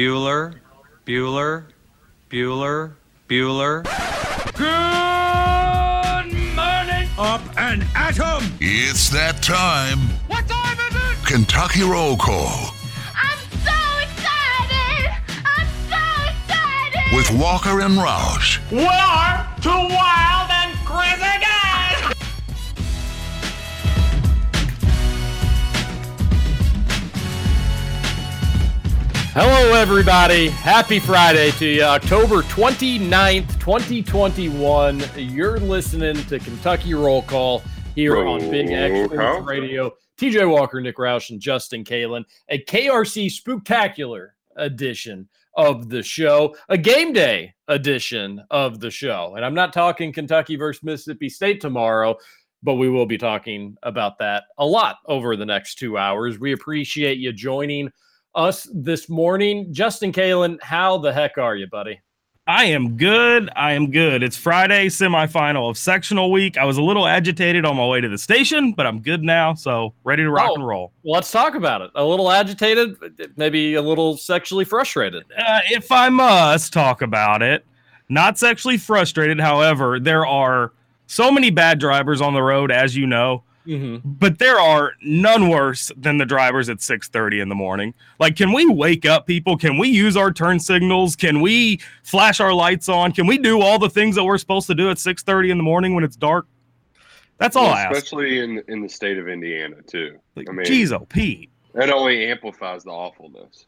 Bueller, Bueller, Bueller, Bueller. Good morning. Up and at 'em! It's that time. What time is it? Kentucky Roll Call I'm so excited! I'm so excited! with Walker and Roush. We are two wild Hello, everybody. Happy Friday to you. October 29th, 2021. You're listening to Kentucky Roll Call here on Big X Sports Radio. TJ Walker, Nick Roush, and Justin Kalen. A KRC Spooktacular edition of the show, a game day edition of the show. And I'm not talking Kentucky versus Mississippi State tomorrow, but we will be talking about that a lot over the next two hours. We appreciate you joining us this morning. Justin Kalen, how the heck are you, buddy? I am good. I am good. It's Friday, semifinal of sectional week. I was a little agitated on my way to the station, but I'm good now. So ready to rock Oh. and roll. Let's talk about it. A little agitated, maybe a little sexually frustrated. Uh, if I must talk about it, not sexually frustrated. However, there are so many bad drivers on the road, as you know, Mm-hmm. but there are none worse than the drivers at 6:30 in the morning. Like, can we wake up people? Can we use our turn signals? Can we flash our lights on? Can we do all the things that we're supposed to do at 6:30 in the morning when it's dark? That's all Well, I ask. especially in in the state of Indiana too. Like, I mean, Jeez, oh Pete. that only amplifies the awfulness.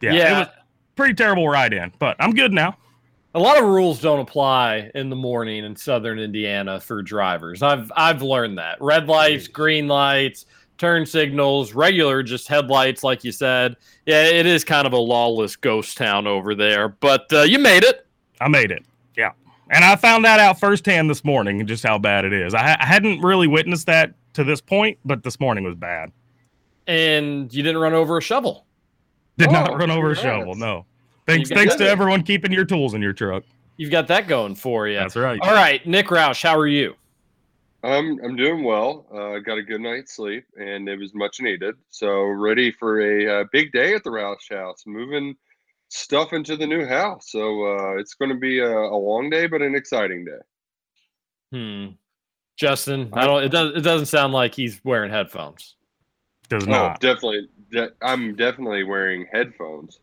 Yeah, Yeah. it was pretty terrible ride in, but I'm good now. A lot of rules don't apply in the morning in southern Indiana for drivers. I've I've learned that. Red lights, green lights, turn signals, regular just headlights like you said. Yeah, it is kind of a lawless ghost town over there, but uh, you made it. I made it. Yeah. And I found that out firsthand this morning, just how bad it is. I, ha- I hadn't really witnessed that to this point, but this morning was bad. And you didn't run over a shovel. Did Oh, not run over a shovel. No. Thanks, thanks to everyone keeping your tools in your truck. You've got that going for you. That's right. All right, Nick Roush, how are you? I'm I'm doing well. Uh, got a good night's sleep, and it was much needed. So ready for a uh, big day at the Roush House, moving stuff into the new house. So uh, it's going to be a, a long day, but an exciting day. Hmm. Justin, I don't. It does. It doesn't sound like he's wearing headphones. Does Oh, not. definitely. De- I'm definitely wearing headphones,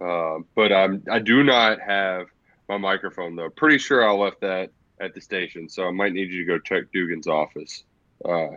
uh, but I'm I do not have my microphone though. Pretty sure I left that at the station, so I might need you to go check Dugan's office uh,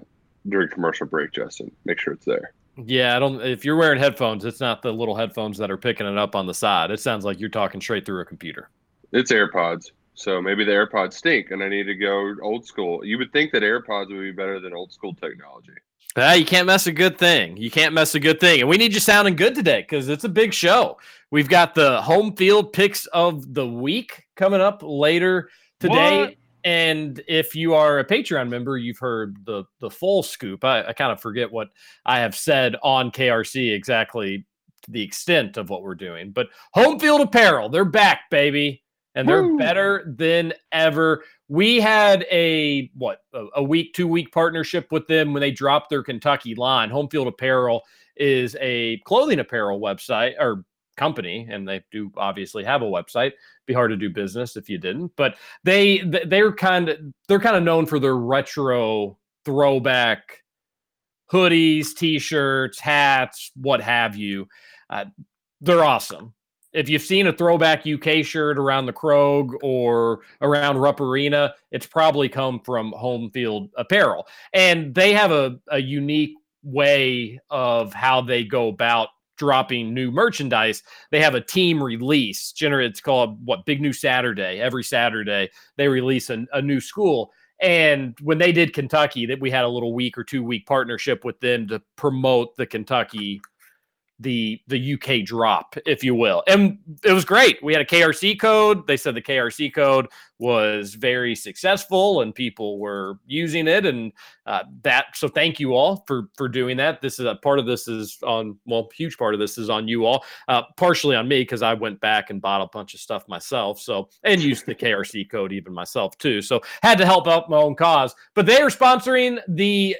during commercial break, Justin. Make sure it's there. Yeah, I don't. If you're wearing headphones, it's not the little headphones that are picking it up on the side. It sounds like you're talking straight through a computer. It's AirPods, so maybe the AirPods stink, and I need to go old school. You would think that AirPods would be better than old school technology. Ah, you can't mess a good thing. You can't mess a good thing. And we need you sounding good today because it's a big show. We've got the home field picks of the week coming up later today. What? And if you are a Patreon member, you've heard the the full scoop. I, I kind of forget what I have said on KRC exactly to the extent of what we're doing. But home field apparel, they're back, baby. And they're Woo. better than ever. We had a what a, week, two week partnership with them when they dropped their Kentucky line. Home Field Apparel is a clothing apparel website or company, and they do obviously have a website. Be hard to do business if you didn't, but they they're kind of they're kind of known for their retro throwback hoodies, t-shirts, hats, what have you. Uh, they're awesome. If you've seen a throwback UK shirt around the Krog or around Rupp Arena, it's probably come from Home Field Apparel. And they have a, a unique way of how they go about dropping new merchandise. They have a team release. Generally, it's called what Big New Saturday. Every Saturday, they release a, a new school. And when they did Kentucky, that we had a little week or two week partnership with them to promote the Kentucky the the UK drop, if you will. And it was great. We had a KRC code. They said the KRC code was very successful and people were using it and uh, that so thank you all for for doing that. This is a part of this is on well, huge part of this is on you all. Uh, partially on me because I went back and bought a bunch of stuff myself. So and used the KRC code even myself too. So had to help out my own cause. But they are sponsoring the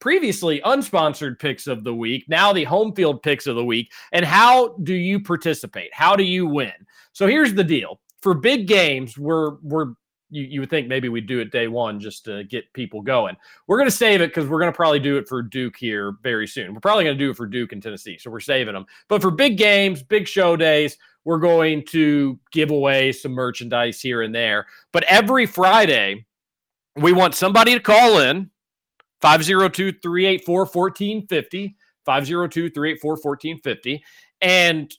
previously unsponsored picks of the week, now the home field picks of the week. And how do you participate? How do you win? So here's the deal. For big games, we're we're you, you would think maybe we'd do it day one just to get people going. We're going to save it because we're going to probably do it for Duke here very soon. We're probably going to do it for Duke and Tennessee. So we're saving them. But for big games, big show days, we're going to give away some merchandise here and there. But every Friday, we want somebody to call in 502 384 1450. 502 384 1450. And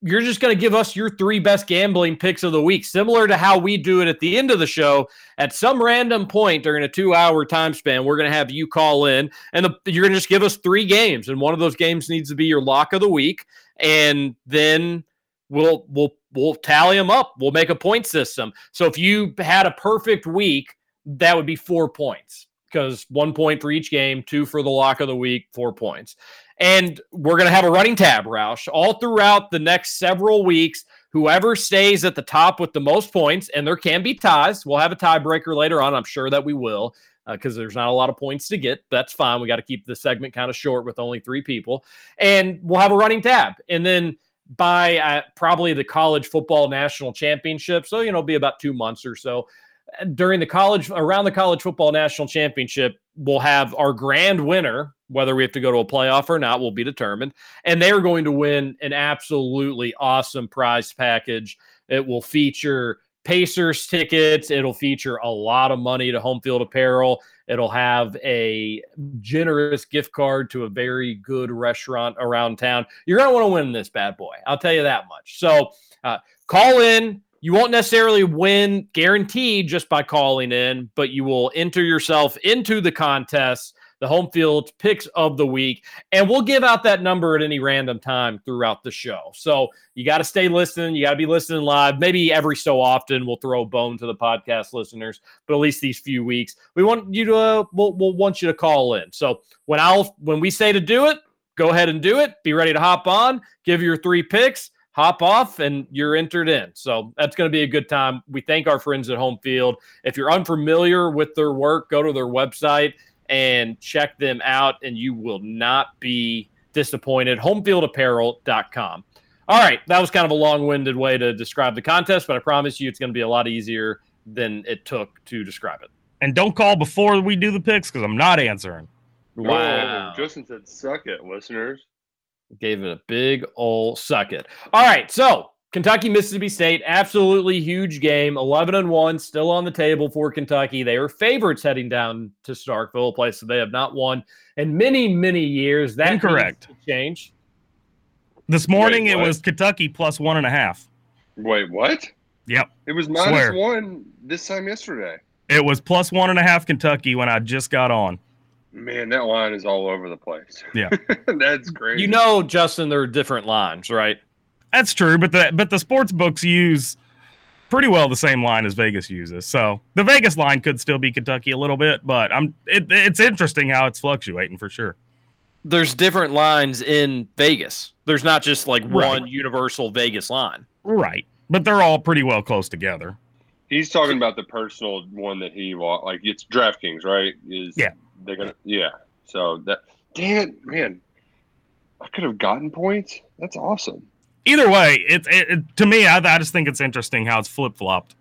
you're just going to give us your three best gambling picks of the week, similar to how we do it at the end of the show. At some random point during a two hour time span, we're going to have you call in and the, you're going to just give us three games. And one of those games needs to be your lock of the week. And then we'll, we'll, we'll tally them up. We'll make a point system. So if you had a perfect week, that would be four points because one point for each game, two for the lock of the week, four points. And we're going to have a running tab, Roush, all throughout the next several weeks. Whoever stays at the top with the most points, and there can be ties. We'll have a tiebreaker later on. I'm sure that we will because uh, there's not a lot of points to get. That's fine. We got to keep the segment kind of short with only three people. And we'll have a running tab. And then by uh, probably the college football national championship. So, you know, be about two months or so during the college around the college football national championship we'll have our grand winner whether we have to go to a playoff or not will be determined. And they're going to win an absolutely awesome prize package. It will feature pacers tickets. It'll feature a lot of money to home field apparel. It'll have a generous gift card to a very good restaurant around town. You're going to want to win this bad boy. I'll tell you that much. So uh, call in you won't necessarily win guaranteed just by calling in, but you will enter yourself into the contest, the home field picks of the week, and we'll give out that number at any random time throughout the show. So you got to stay listening. You got to be listening live. Maybe every so often we'll throw a bone to the podcast listeners, but at least these few weeks, we want you to uh, we'll, we'll want you to call in. So when I'll when we say to do it, go ahead and do it. Be ready to hop on. Give your three picks hop off and you're entered in. So that's going to be a good time. We thank our friends at Home Field. If you're unfamiliar with their work, go to their website and check them out, and you will not be disappointed. Homefieldapparel.com. All right, that was kind of a long-winded way to describe the contest, but I promise you it's going to be a lot easier than it took to describe it. And don't call before we do the picks because I'm not answering. Wow. Oh, Justin said, "Suck it, listeners." Gave it a big ol' suck it. All right, so Kentucky, Mississippi State, absolutely huge game. 11 and 1, still on the table for Kentucky. They are favorites heading down to Starkville, a place that they have not won in many, many years. That Incorrect. change. This morning Wait, it was Kentucky plus one and a half. Wait, what? Yep. It was minus Swear. one this time yesterday. It was plus one and a half Kentucky when I just got on. Man, that line is all over the place. Yeah. That's great. You know, Justin, there are different lines, right? That's true, but the but the sports books use pretty well the same line as Vegas uses. So the Vegas line could still be Kentucky a little bit, but I'm it, it's interesting how it's fluctuating for sure. There's different lines in Vegas. There's not just like Right. one universal Vegas line. Right. But they're all pretty well close together. He's talking about the personal one that he wa- like. It's DraftKings, right? Is Yeah. They're gonna yeah. So that damn man, I could have gotten points. That's awesome. Either way, it, it, it to me, I, I just think it's interesting how it's flip flopped.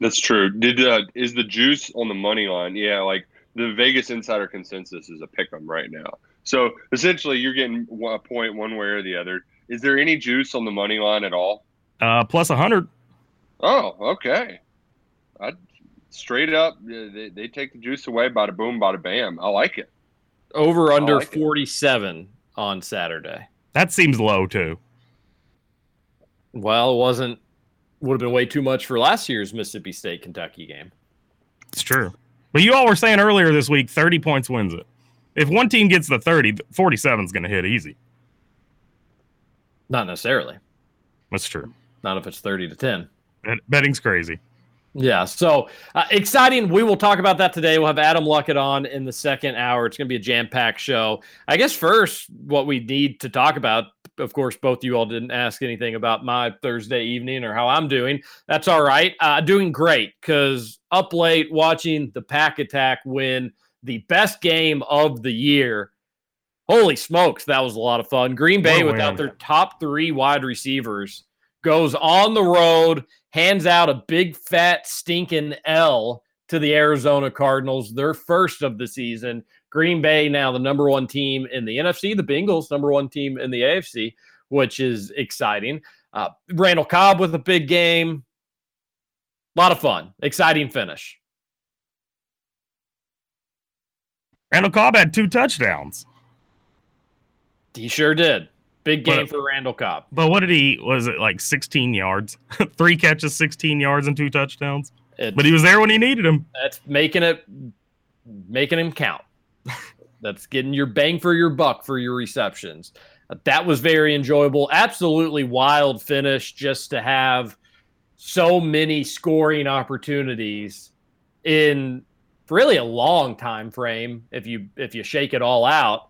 That's true. Did uh, is the juice on the money line? Yeah, like the Vegas Insider consensus is a pick 'em right now. So essentially, you're getting a point one way or the other. Is there any juice on the money line at all? Uh, plus a hundred. Oh, okay. I straight up, they, they take the juice away. Bada boom, bada bam. I like it. Over under like it. 47 on Saturday. That seems low too. Well, it wasn't, would have been way too much for last year's Mississippi State Kentucky game. It's true. But you all were saying earlier this week, 30 points wins it. If one team gets the 30, 47 is going to hit easy. Not necessarily. That's true. Not if it's 30 to 10. Bet- Betting's crazy. Yeah, so uh, exciting. We will talk about that today. We'll have Adam Luckett on in the second hour. It's going to be a jam packed show. I guess first, what we need to talk about, of course, both of you all didn't ask anything about my Thursday evening or how I'm doing. That's all right. Uh, doing great because up late watching the Pack Attack win the best game of the year. Holy smokes, that was a lot of fun. Green Bay, without their top three wide receivers, goes on the road, hands out a big fat stinking L to the Arizona Cardinals, their first of the season. Green Bay now the number one team in the NFC, the Bengals number one team in the AFC, which is exciting. Uh, Randall Cobb with a big game. A lot of fun, exciting finish. Randall Cobb had two touchdowns. He sure did. Big game But- for Randall Cobb. But what did he was it like 16 yards? Three catches, 16 yards, and two touchdowns. It, But he was there when he needed him. that's making it making him count. That's getting your bang for your buck for your receptions. Uh, That was very enjoyable. Absolutely wild finish just to have so many scoring opportunities in really a long time frame if you if you shake it all out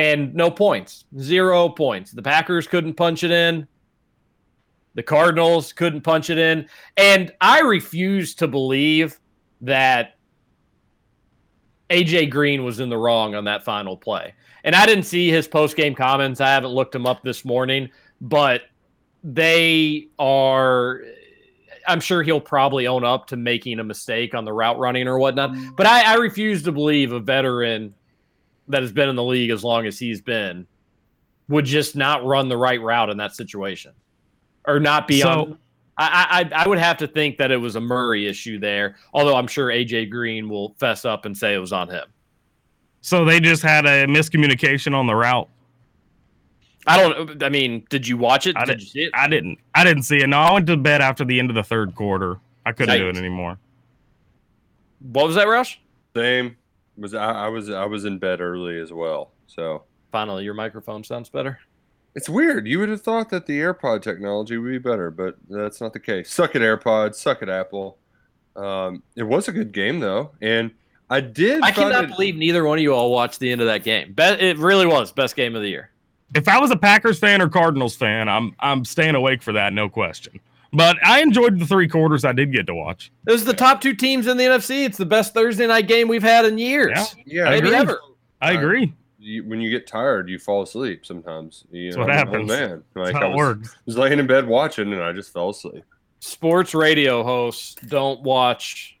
and no points. Zero points. The Packers couldn't punch it in. The Cardinals couldn't punch it in. And I refuse to believe that AJ Green was in the wrong on that final play. And I didn't see his post game comments. I haven't looked him up this morning, but they are. I'm sure he'll probably own up to making a mistake on the route running or whatnot. Mm. But I, I refuse to believe a veteran that has been in the league as long as he's been would just not run the right route in that situation or not be So- on. I, I I would have to think that it was a Murray issue there, although I'm sure AJ Green will fess up and say it was on him. So they just had a miscommunication on the route. I don't. I mean, did you watch it? I did did- you see it? I didn't. I didn't see it. No, I went to bed after the end of the third quarter. I couldn't do it anymore. What was that, Roush? Same. Was I, I was I was in bed early as well. So Finally, your microphone sounds better. it's weird. You would have thought that the AirPod technology would be better, but that's not the case. Suck at AirPods. Suck at Apple. Um, it was a good game though, and I did. I cannot it- believe neither one of you all watched the end of that game. Be- it really was best game of the year. If I was a Packers fan or Cardinals fan, I'm I'm staying awake for that, no question. But I enjoyed the three quarters I did get to watch. It was the top two teams in the NFC. It's the best Thursday night game we've had in years. Yeah. Yeah, I Maybe agree. ever. I uh, agree. You, when you get tired, you fall asleep sometimes. You That's know, what I'm happens. Man, like That's I how it was, works. was laying in bed watching, and I just fell asleep. Sports radio hosts don't watch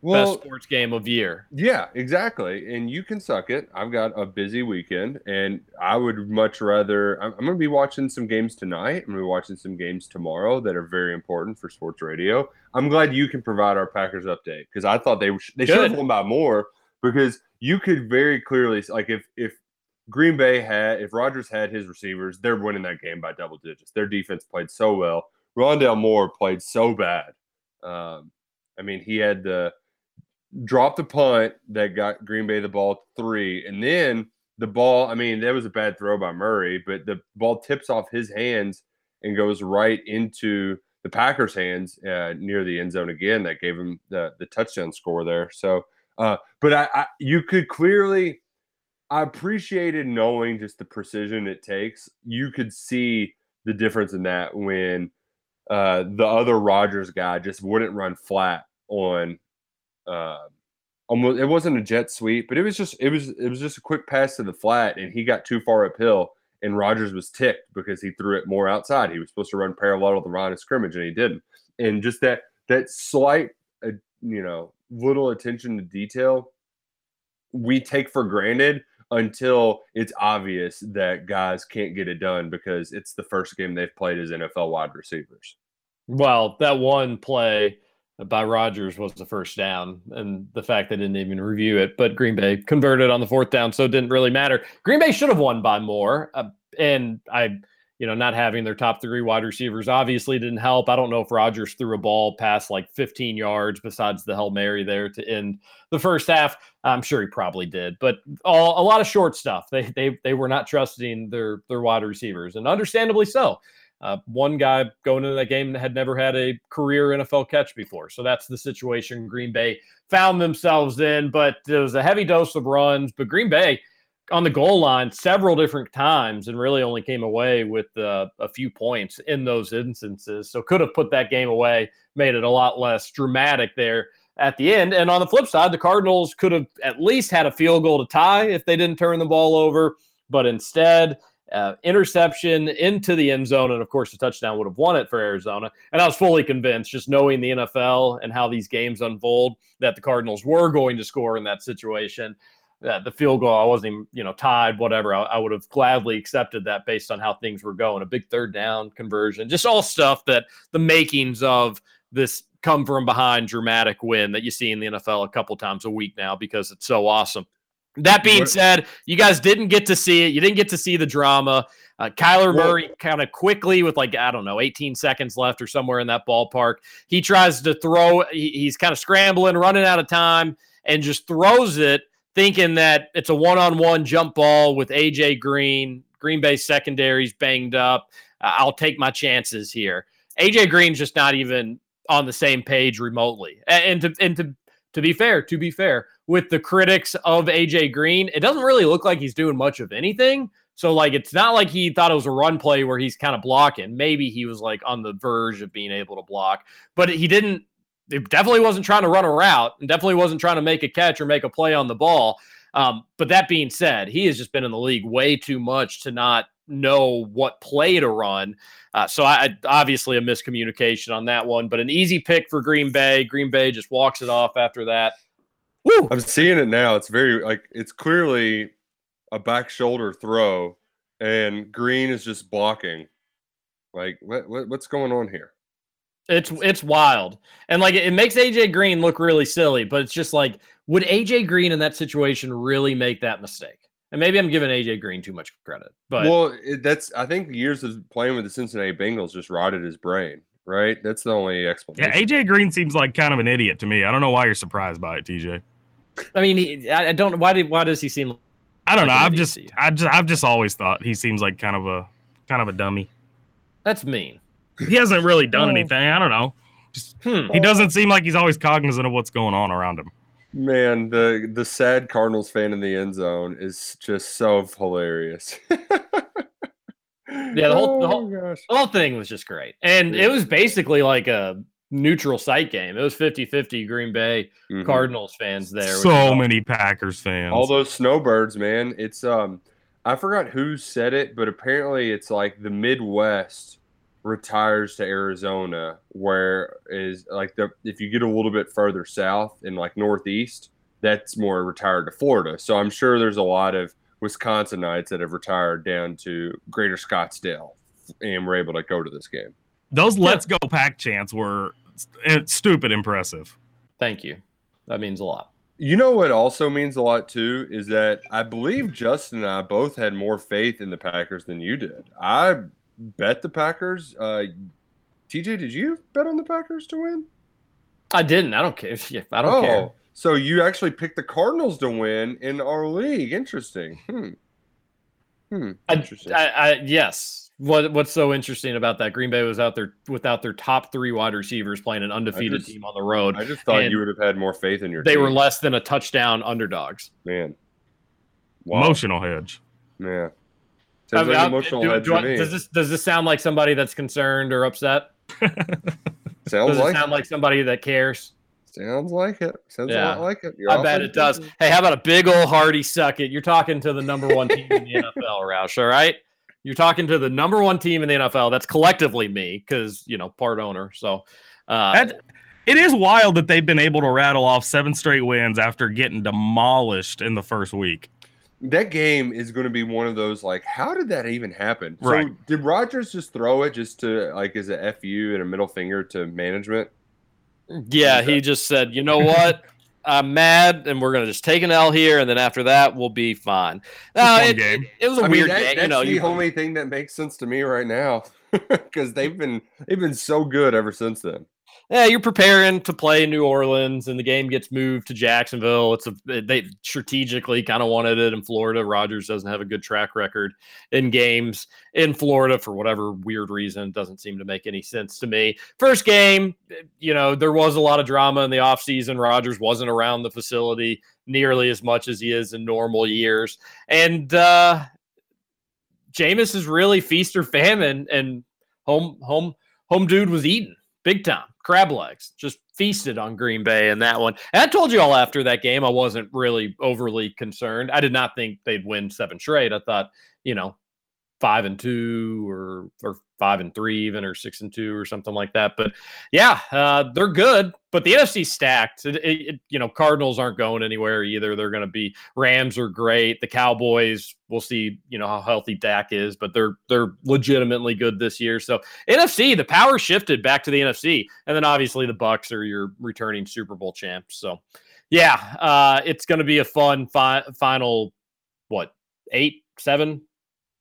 Well, best sports game of year. Yeah, exactly. And you can suck it. I've got a busy weekend, and I would much rather. I'm, I'm going to be watching some games tonight. I'm going to be watching some games tomorrow that are very important for sports radio. I'm glad you can provide our Packers update because I thought they they should have won by more because you could very clearly like if if Green Bay had if Rodgers had his receivers, they're winning that game by double digits. Their defense played so well. Rondale Moore played so bad. Um, I mean, he had the dropped the punt that got Green Bay the ball three, and then the ball. I mean, that was a bad throw by Murray, but the ball tips off his hands and goes right into the Packers' hands uh, near the end zone again. That gave him the the touchdown score there. So, uh, but I, I you could clearly. I appreciated knowing just the precision it takes. You could see the difference in that when uh, the other Rodgers guy just wouldn't run flat on uh, almost it wasn't a jet sweep, but it was just it was it was just a quick pass to the flat, and he got too far uphill, and Rodgers was ticked because he threw it more outside. He was supposed to run parallel to the line of scrimmage, and he didn't. And just that that slight, uh, you know, little attention to detail, we take for granted until it's obvious that guys can't get it done because it's the first game they've played as NFL wide receivers. Well, that one play by Rodgers was the first down, and the fact they didn't even review it, but Green Bay converted on the fourth down, so it didn't really matter. Green Bay should have won by more, uh, and I, you know, not having their top three wide receivers obviously didn't help. I don't know if Rodgers threw a ball past like 15 yards besides the Hail Mary there to end the first half. I'm sure he probably did, but all, a lot of short stuff. They they they were not trusting their their wide receivers, and understandably so. Uh, one guy going into that game had never had a career NFL catch before. So that's the situation Green Bay found themselves in. But it was a heavy dose of runs. But Green Bay on the goal line several different times and really only came away with uh, a few points in those instances. So could have put that game away, made it a lot less dramatic there. at the end. And on the flip side, the Cardinals could have at least had a field goal to tie if they didn't turn the ball over, but instead, uh, interception into the end zone, and of course, the touchdown would have won it for Arizona. And I was fully convinced, just knowing the NFL and how these games unfold, that the Cardinals were going to score in that situation. That the field goal, I wasn't even, you know, tied, whatever. I, I would have gladly accepted that based on how things were going. A big third down conversion, just all stuff that the makings of this come from behind dramatic win that you see in the NFL a couple times a week now because it's so awesome. That being said, you guys didn't get to see it. You didn't get to see the drama. Uh, Kyler Murray kind of quickly, with like, I don't know, 18 seconds left or somewhere in that ballpark, he tries to throw. He, he's kind of scrambling, running out of time, and just throws it, thinking that it's a one on one jump ball with AJ Green. Green Bay secondary's banged up. Uh, I'll take my chances here. AJ Green's just not even on the same page remotely. And to and to to be fair, to be fair, with the critics of AJ Green, it doesn't really look like he's doing much of anything. So like it's not like he thought it was a run play where he's kind of blocking. Maybe he was like on the verge of being able to block, but he didn't it definitely wasn't trying to run a route and definitely wasn't trying to make a catch or make a play on the ball. Um, but that being said, he has just been in the league way too much to not know what play to run. Uh, so I, obviously a miscommunication on that one, but an easy pick for Green Bay. Green Bay just walks it off after that. Woo! I'm seeing it now. It's very like it's clearly a back shoulder throw, and Green is just blocking. Like what, what what's going on here? It's it's wild, and like it makes AJ Green look really silly. But it's just like, would AJ Green in that situation really make that mistake? And maybe I'm giving AJ Green too much credit, but well, that's I think years of playing with the Cincinnati Bengals just rotted his brain. Right, that's the only explanation. Yeah. AJ Green seems like kind of an idiot to me. I don't know why you're surprised by it, TJ. I mean, he, I I don't. Why did why does he seem? I don't know. Like an I've just. I just, I've just always thought he seems like kind of a, kind of a dummy. That's mean. He hasn't really done Oh. anything. I don't know. Hmm. He doesn't seem like he's always cognizant of what's going on around him. Man, the the sad Cardinals fan in the end zone is just so hilarious. Yeah, the whole- the Oh, whole- The whole thing was just great. And it was basically like a neutral site game. It was 50 50 Green Bay Mhm. Cardinals fans there. So awesome. many Packers fans. all those snowbirds, man. It's um, I forgot who said it, but apparently it's like the Midwest retires to Arizona, where is like the if you get a little bit further south in like Northeast, that's more retired to Florida. So I'm sure there's a lot of Wisconsinites that have retired down to Greater Scottsdale and were able to go to this game. those Let's Go Pack chants were eh, stupid impressive. Thank you. That means a lot. You know what also means a lot too is that I believe Justin and I both had more faith in the Packers than you did. I bet the Packers. Uh, TJ, did you bet on the Packers to win? I didn't. I don't care. I don't care. Oh, so you actually picked the Cardinals to win in our league. Interesting. Hmm. Hmm. Interesting. I, I, yes. What What's so interesting about that? Green Bay was out there without their top three wide receivers playing an undefeated just- team on the road. I just thought you would have had more faith in your They team. were less than a touchdown underdogs. man. Wow. Emotional hedge. Yeah. I mean, emotional do- head do to I- me. does this does this sound like somebody that's concerned or upset? Sounds Does it like sound like somebody that cares? Sounds like it. Sounds a lot like it. You're I bet it does. something. Hey, how about a big old hearty suck it? You're talking to the number one team in the NFL, Roush. All right, you're talking to the number one team in the NFL. That's collectively me, because you know part owner. So, uh, That, it is wild that they've been able to rattle off seven straight wins after getting demolished in the first week. That game is going to be one of those like, how did that even happen? Right. So did Rodgers just throw it just to like as a fu and a middle finger to management? yeah, he just said, you know what? I'm mad, and we're gonna just take an L here, and then after that, we'll be fine. No, it, game. it- it was a I mean, weird that- game. that's You know, the you, only thing that makes sense to me right now because they've been they've been so good ever since then. Yeah, you're preparing to play New Orleans, and the game gets moved to Jacksonville. It's a they strategically kind of wanted it in Florida. Rodgers doesn't have a good track record in games in Florida for whatever weird reason. Doesn't seem to make any sense to me. First game, you know, there was a lot of drama in the offseason. Rodgers wasn't around the facility nearly as much as he is in normal years, and uh Jameis is really feast or famine, and home home home dude was eating big time. Crab legs, just feasted on Green Bay in that one. And I told you all after that game, I wasn't really overly concerned. I did not think they'd win seven straight. I thought, you know, five and two or or five and three even or six and two or something like that. But yeah, uh, they're good. But the NFC stacked. It, it, you know, Cardinals aren't going anywhere either. They're going to be Rams are great. The Cowboys, we'll see. You know how healthy Dak is, but they're they're legitimately good this year. So NFC, the power shifted back to the NFC, and then obviously the Bucs are your returning Super Bowl champs. So yeah, uh, it's going to be a fun fi- final. What eight, seven,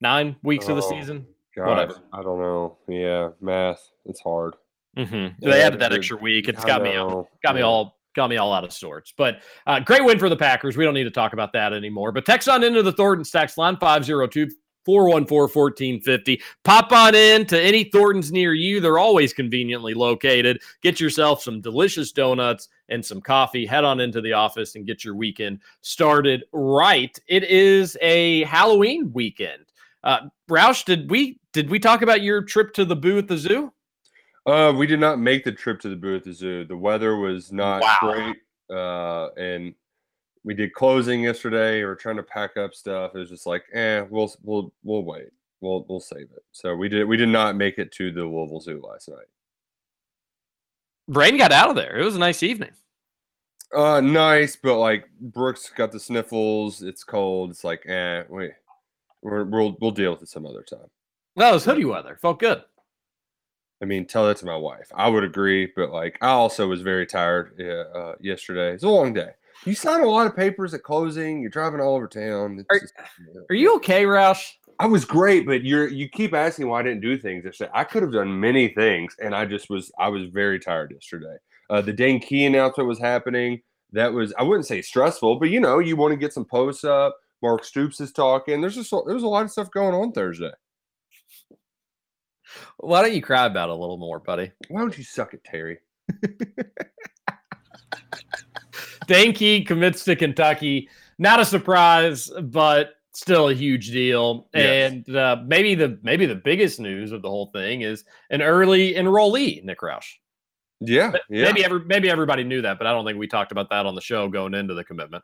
nine weeks of the Oh, season? God, Whatever. I don't know. Yeah, math. It's hard. Mm-hmm. They added that extra week. It's got me all, got me all got me all out of sorts. But uh, great win for the Packers. We don't need to talk about that anymore. But text on into the Thorntons Text line 502 414 1450. Pop on in to any Thorntons near you. They're always conveniently located. Get yourself some delicious donuts and some coffee. Head on into the office and get your weekend started right. It is a Halloween weekend. Uh, Roush, did we did we talk about your trip to the boo at the zoo? Uh, we did not make the trip to the boo at the zoo. The weather was not Wow. great. Uh, and we did closing yesterday. We were trying to pack up stuff. It was just like, eh, we'll we'll we'll wait. We'll we'll save it. So we did we did not make it to the Louisville Zoo last night. Brain got out of there. It was a nice evening. Uh, nice, but like Brooks got the sniffles. It's cold. It's like, eh, wait, we're, we'll we'll deal with it some other time. That was hoodie weather. Felt good. I mean, tell that to my wife. I would agree, but like, I also was very tired uh, uh, yesterday. It's a long day. You sign a lot of papers at closing. You're driving all over town. Are- just- yeah. Are you okay, Roush? I was great, but you're you keep asking why I didn't do things yesterday. I could have done many things, and I just was I was very tired yesterday. Uh, the Dane Key announcement was happening. That was I wouldn't say stressful, but you know you want to get some posts up. Mark Stoops is talking. There's just a- there's a lot of stuff going on Thursday. Why don't you cry about it a little more, buddy? Why don't you suck it, Terry? Dane Key commits to Kentucky. Not a surprise, but still a huge deal. Yes. And uh, maybe the maybe the biggest news of the whole thing is an early enrollee, Nick Roush. Yeah, yeah. Maybe every maybe everybody knew that, but I don't think we talked about that on the show going into the commitment.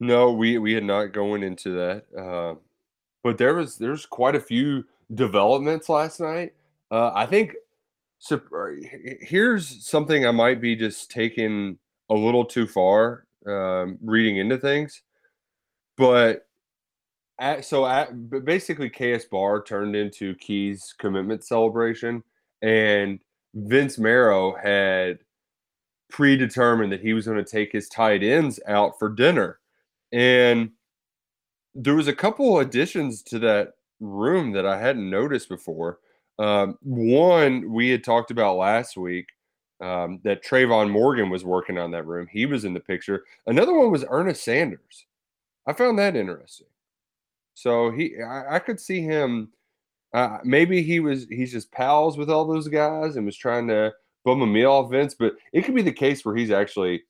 No, we we had not going into that. Uh, but there was there's quite a few developments last night. Uh, I think so, here's something I might be just taking a little too far um, reading into things, but at, so at, basically KS Bar turned into Key's commitment celebration, and Vince Marrow had predetermined that he was going to take his tight ends out for dinner and there was a couple additions to that room that I hadn't noticed before. Um, one we had talked about last week um, that Trayvon Morgan was working on that room. He was in the picture. Another one was Ernest Sanders. I found that interesting. So he, I, I could see him. Uh, maybe he was he's just pals with all those guys and was trying to bum a meal off Vince, but it could be the case where he's actually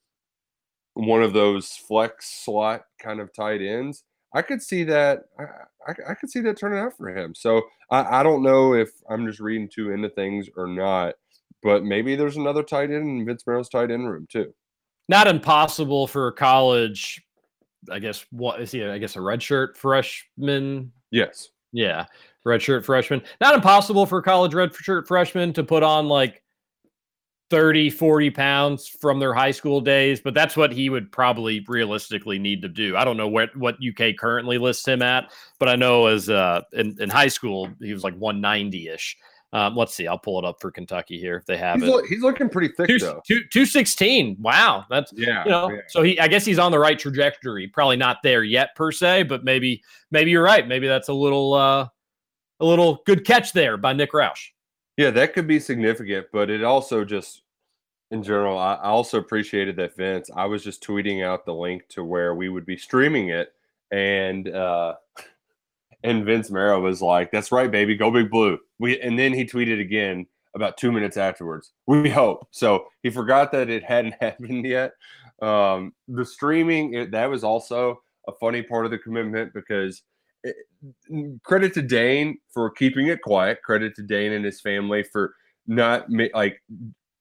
one of those flex slot kind of tight ends. I could see that. I, I, I could see that turning out for him. So I, I don't know if I'm just reading too into things or not, but maybe there's another tight end in Vince Marrow's tight end room too. Not impossible for a college. I guess what is he? I guess a redshirt freshman. Yes. Yeah, redshirt freshman. Not impossible for a college redshirt freshman to put on like 30, 40 pounds from their high school days, but that's what he would probably realistically need to do. I don't know what, what UK currently lists him at, but I know as uh, in, in high school, he was like 190 ish. Um, let's see, I'll pull it up for Kentucky here if they have He's, it. he's looking pretty thick Two, though. two, 216. Wow. That's, Yeah. you know, yeah. so he, I guess he's on the right trajectory. Probably not there yet per se, but maybe, maybe you're right. Maybe that's a little, uh, a little good catch there by Nick Roush. Yeah, that could be significant, but it also just in general, I, also appreciated that Vince. I was just tweeting out the link to where we would be streaming it, and uh and Vince Marrow was like, "That's right, baby, go big blue." We and then he tweeted again about two minutes afterwards. We hope so. He forgot that it hadn't happened yet. Um, the streaming it, that was also a funny part of the commitment because credit to Dane for keeping it quiet. Credit to Dane and his family for not like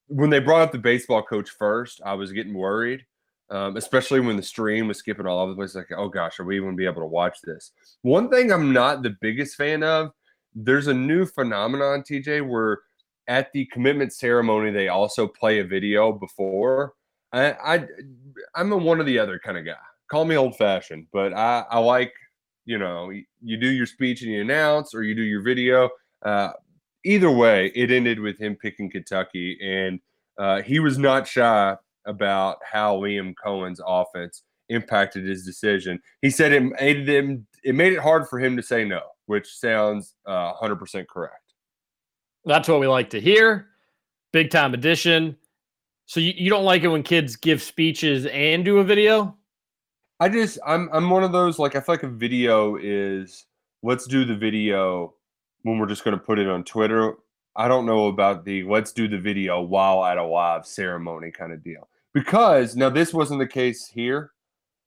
when they brought up the baseball coach first, I was getting worried, um, especially when the stream was skipping all over the place. Like, oh gosh, are we even be able to watch this? One thing I'm not the biggest fan of. There's a new phenomenon, TJ, where at the commitment ceremony they also play a video before. I, I I'm a one or the other kind of guy. Call me old fashioned, but I, I like you know you do your speech and you announce, or you do your video. Uh, either way, it ended with him picking Kentucky, and uh, he was not shy about how Liam Coen's offense impacted his decision. He said it made him it made it hard for him to say no, which sounds uh, 100% correct. That's what we like to hear. Big time edition. So you, you don't like it when kids give speeches and do a video? I just I'm I'm one of those like I feel like a video is let's do the video when we're just going to put it on Twitter. I don't know about the let's do the video while at a live ceremony kind of deal. Because now this wasn't the case here.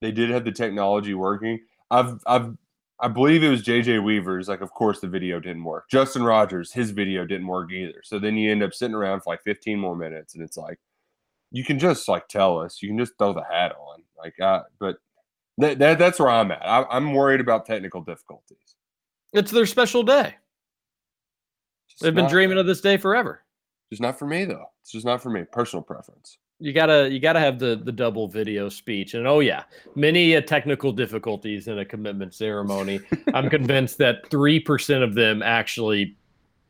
They did have the technology working. I've I've I believe it was JJ Weaver's. Like, of course, the video didn't work. Justin Rogers, his video didn't work either. So then you end up sitting around for like 15 more minutes, and it's like, you can just like tell us. You can just throw the hat on. Like, uh, but that, that that's where I'm at. I, I'm worried about technical difficulties. It's their special day. Just They've been not- dreaming of this day forever. Just not for me though. It's just not for me. Personal preference. You gotta you gotta have the the double video speech, and oh yeah, many uh, technical difficulties in a commitment ceremony. I'm convinced that three percent of them actually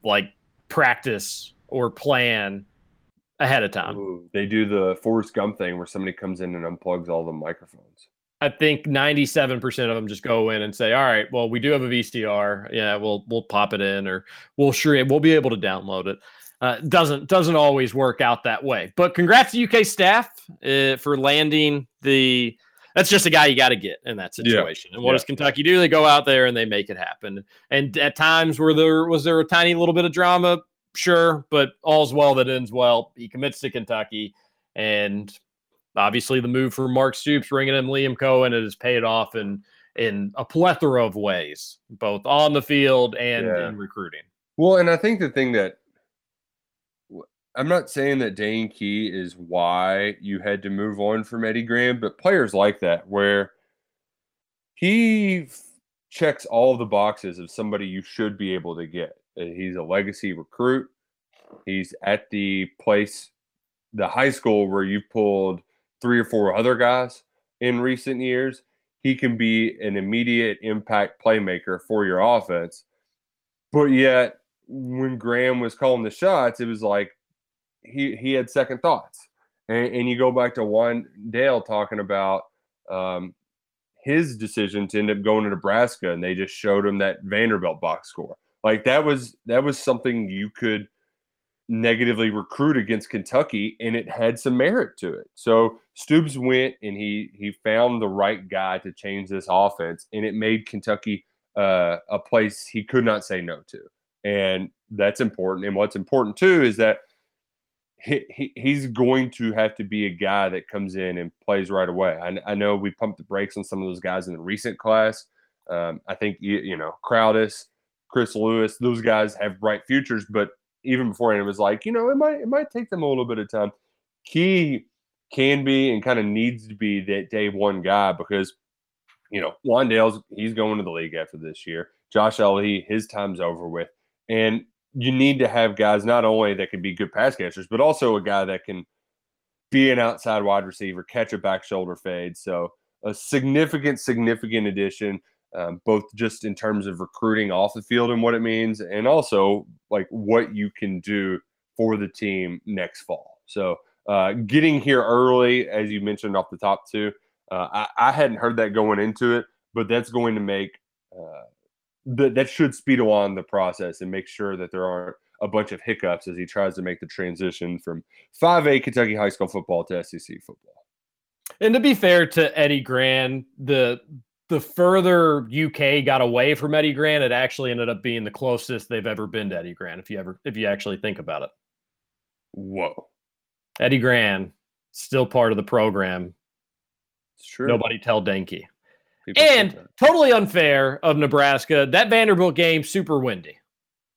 like practice or plan ahead of time. Ooh, they do the Forrest Gump thing where somebody comes in and unplugs all the microphones. I think 97% of them just go in and say, "All right, well, we do have a VCR. Yeah, we'll we'll pop it in, or we'll sure we'll be able to download it." Uh, doesn't doesn't always work out that way. But congrats to UK staff uh, for landing the. That's just a guy you got to get in that Yeah. situation. And what Yeah. does Kentucky do? They go out there and they make it happen. And at times, where there was there a tiny little bit of drama, sure, but all's well that ends well. He commits to Kentucky, and obviously the move for Mark Stoops bringing in Liam Coen it has paid off in in a plethora of ways, both on the field and Yeah. in recruiting. Well, and I think the thing that I'm not saying that Dane Key is why you had to move on from Eddie Gran, but players like that where he f- checks all the boxes of somebody you should be able to get. Uh, He's a legacy recruit. He's at the place, the high school where you pulled three or four other guys in recent years. He can be an immediate impact playmaker for your offense. But yet, when Gran was calling the shots, it was like he he had second thoughts. And, and you go back to Juan Dale talking about um, his decision to end up going to Nebraska, and they just showed him that Vanderbilt box score. Like that was that was something you could negatively recruit against Kentucky, and it had some merit to it. So Stoops went and he he found the right guy to change this offense, and it made Kentucky uh, a place he could not say no to, and that's important. And what's important too is that he, he he's going to have to be a guy that comes in and plays right away. I, I know we pumped the brakes on some of those guys in the recent class. Um, I think you, you know Crowdus, Chris Lewis, those guys have bright futures, but even beforehand, it was like you know it might it might take them a little bit of time. Key can be and kind of needs to be that day one guy because you know Wan'Dale's he's going to the league after this year. Josh Ali, his time's over with, and you need to have guys not only that can be good pass catchers, but also a guy that can be an outside wide receiver, catch a back shoulder fade. So a significant, significant addition, um, both just in terms of recruiting off the field and what it means, and also like what you can do for the team next fall. So uh, getting here early, as you mentioned off the top too, uh, I, I hadn't heard that going into it, but that's going to make uh, that that should speed along the process and make sure that there aren't a bunch of hiccups as he tries to make the transition from 5A Kentucky high school football to SEC football. And to be fair to Eddie Gran, the the further UK got away from Eddie Gran, it actually ended up being the closest they've ever been to Eddie Gran. If you ever, if you actually think about it, Whoa, Eddie Gran still part of the program. it's true. Nobody tell Denke. People And totally unfair of Nebraska. That Vanderbilt game super windy.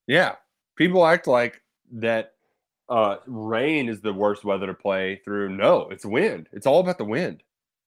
yeah, people act like that uh, rain is the worst weather to play through. No, it's wind. It's all about the wind.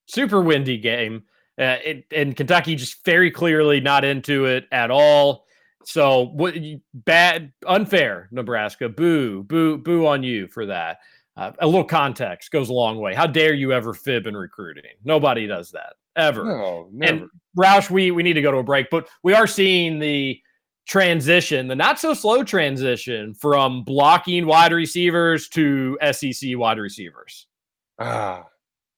Super windy game. Uh, it, and Kentucky just very clearly not into it at all. So what bad, unfair, Nebraska. Boo, boo, boo on you for that. Uh, a little context goes a long way. How dare you ever fib in recruiting? Nobody does that ever. No, never. And Roush, we we need to go to a break, but we are seeing the transition, the not so slow transition from blocking wide receivers to SEC wide receivers. ah,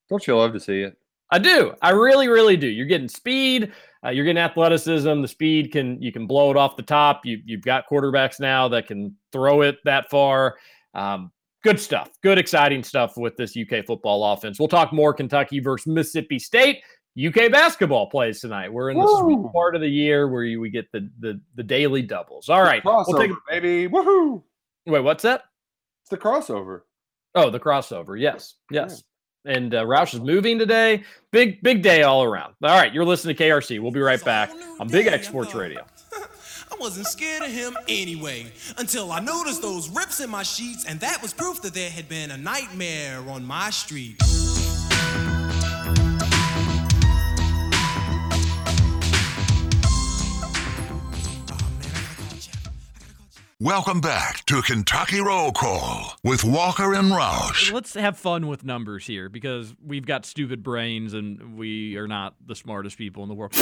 don't you love to see it? I do. I really, really do. You're getting speed. Uh, you're getting athleticism. The speed can you can blow it off the top. You you've got quarterbacks now that can throw it that far. Um, good stuff. Good exciting stuff with this UK football offense. We'll talk more Kentucky versus Mississippi State. UK basketball plays tonight. We're in the sweet part of the year where you, we get the, the the daily doubles. All right. crossover, We'll take, a baby. Woohoo! wait, what's that? It's the crossover. Oh, the crossover. Yes. Yes. And uh, Roush is moving today. Big, big day all around. All right. You're listening to KRC. We'll be right back on Big X Sports Radio. I wasn't scared of him anyway, until I noticed those rips in my sheets, and that was proof that there had been a nightmare on my street. Welcome back to Kentucky Roll Call with Walker and Roush. Let's have fun with numbers here because we've got stupid brains and we are not the smartest people in the world.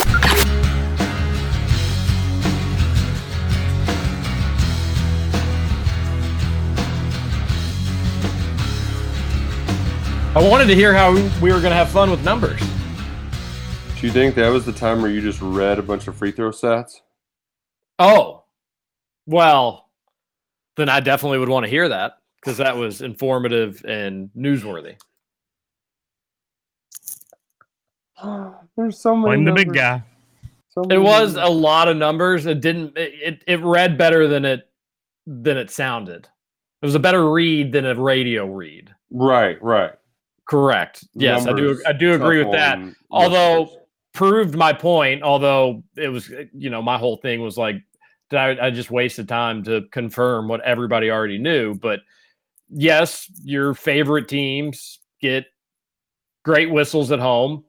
I wanted to hear how we were going to have fun with numbers. Do you think that was the time where you just read a bunch of free throw stats? Oh, well, then I definitely would want to hear that because that was informative and newsworthy. There's so many. Blame the big guy. So It was numbers. a lot of numbers. It didn't. It, it it read better than it than it sounded. It was a better read than a radio read. right, right. Correct. Yes, I do. I do agree with that. Although listeners. proved my point. Although it was, you know, my whole thing was like, did I, I just wasted time to confirm what everybody already knew. But yes, your favorite teams get great whistles at home,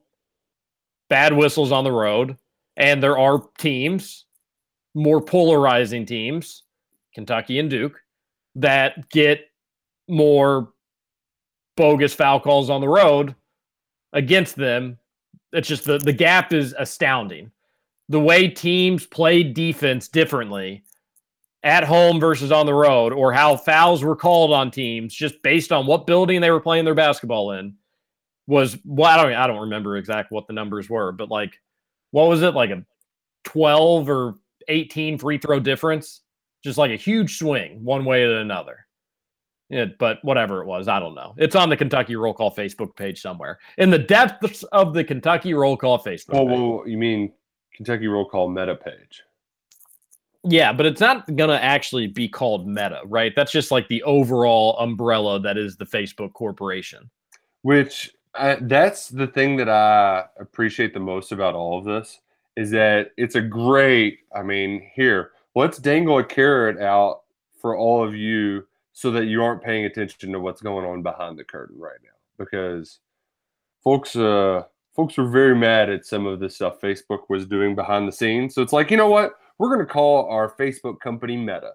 bad whistles on the road, and there are teams, more polarizing teams, Kentucky and Duke, that get more bogus foul calls on the road against them. It's just the the gap is astounding. The way teams play defense differently at home versus on the road, or how fouls were called on teams just based on what building they were playing their basketball in, was well, I don't I don't remember exactly what the numbers were, but like what was it like a 12 or 18 free throw difference? Just like a huge swing one way or another. Yeah, but whatever it was, I don't know. It's on the Kentucky Roll Call Facebook page somewhere. In the depths of the Kentucky Roll Call Facebook Oh, page. well, you mean Kentucky Roll Call meta page? Yeah, but it's not going to actually be called Meta, right? That's just like the overall umbrella that is the Facebook corporation. Which I, that's the thing that I appreciate the most about all of this is that it's a great. I mean, here let's dangle a carrot out for all of you so that you aren't paying attention to what's going on behind the curtain right now because folks uh folks were very mad at some of the stuff Facebook was doing behind the scenes. So it's like, you know what? We're going to call our Facebook company Meta.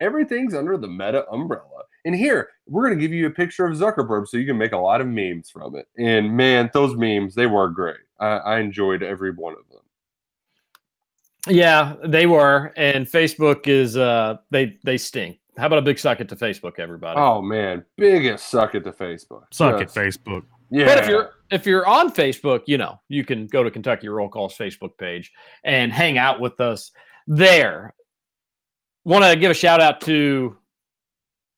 Everything's under the Meta umbrella. And here, we're going to give you a picture of Zuckerberg so you can make a lot of memes from it. And man, those memes, they were great. I, I enjoyed every one of them. Yeah, they were, and Facebook is uh they they stink. How about a big suck it to Facebook, everybody? Oh man, biggest suck it to Facebook. Suck Just- it, Facebook. Yeah. But if you're if you're on Facebook, you know you can go to Kentucky Roll Call's Facebook page and hang out with us there. Want to give a shout out to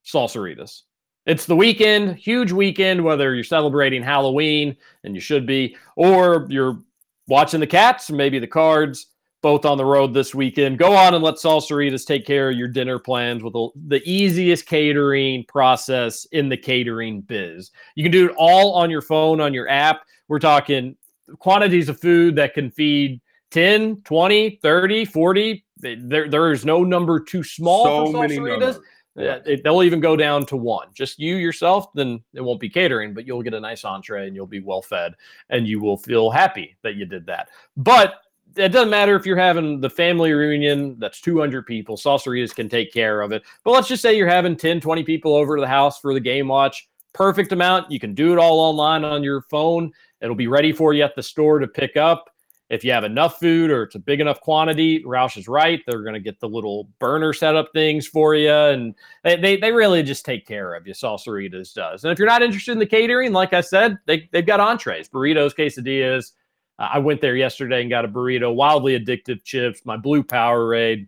Salsaritas. It's the weekend, huge weekend. Whether you're celebrating Halloween, and you should be, or you're watching the Cats, or maybe the Cards, both on the road this weekend. Go on and let Salsaritas take care of your dinner plans with the, the easiest catering process in the catering biz. You can do it all on your phone, on your app. We're talking quantities of food that can feed 10, 20, 30, 40. There, there is no number too small so for Salsaritas. Uh, it- they'll even go down to one. Just you yourself, then it won't be catering, but you'll get a nice entree and you'll be well fed and you will feel happy that you did that. But it doesn't matter if you're having the family reunion that's 200 people, Salsaritas can take care of it. But let's just say you're having 10, 20 people over to the house for the game watch. Perfect amount. You can do it all online on your phone. It'll be ready for you at the store to pick up. If you have enough food or it's a big enough quantity, Roush is right. They're going to get the little burner setup things for you. And they, they, they really just take care of you. Salsaritas does. And if you're not interested in the catering, like I said, they, they've got entrees, burritos, quesadillas. Uh, I went there yesterday and got a burrito, wildly addictive chips, my blue Powerade,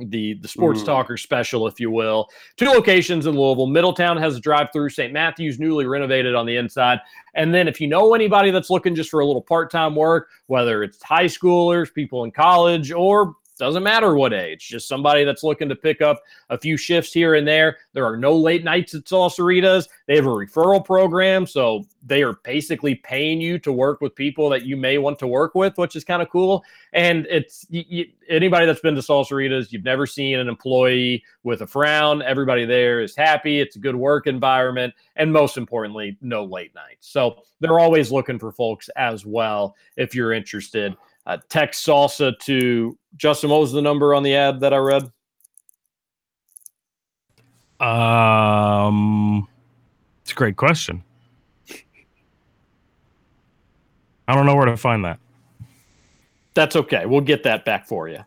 the the sports Mm. talker special, if you will. Two locations in Louisville. Middletown has a drive-through. St. Matthews newly renovated on the inside. And then if you know anybody that's looking just for a little part-time work, whether it's high schoolers, people in college, or doesn't matter what age, just somebody that's looking to pick up a few shifts here and there. There are no late nights at Salsaritas. They have a referral program, so they are basically paying you to work with people that you may want to work with, which is kind of cool. And it's y y anybody that's been to Salsaritas, you've never seen an employee with a frown. Everybody there is happy. It's a good work environment, and most importantly, no late nights. So they're always looking for folks as well. If you're interested, uh, text salsa to Justin. What was the number on the ad that I read? Um, it's a great question. I don't know where to find that. That's okay. We'll get that back for you.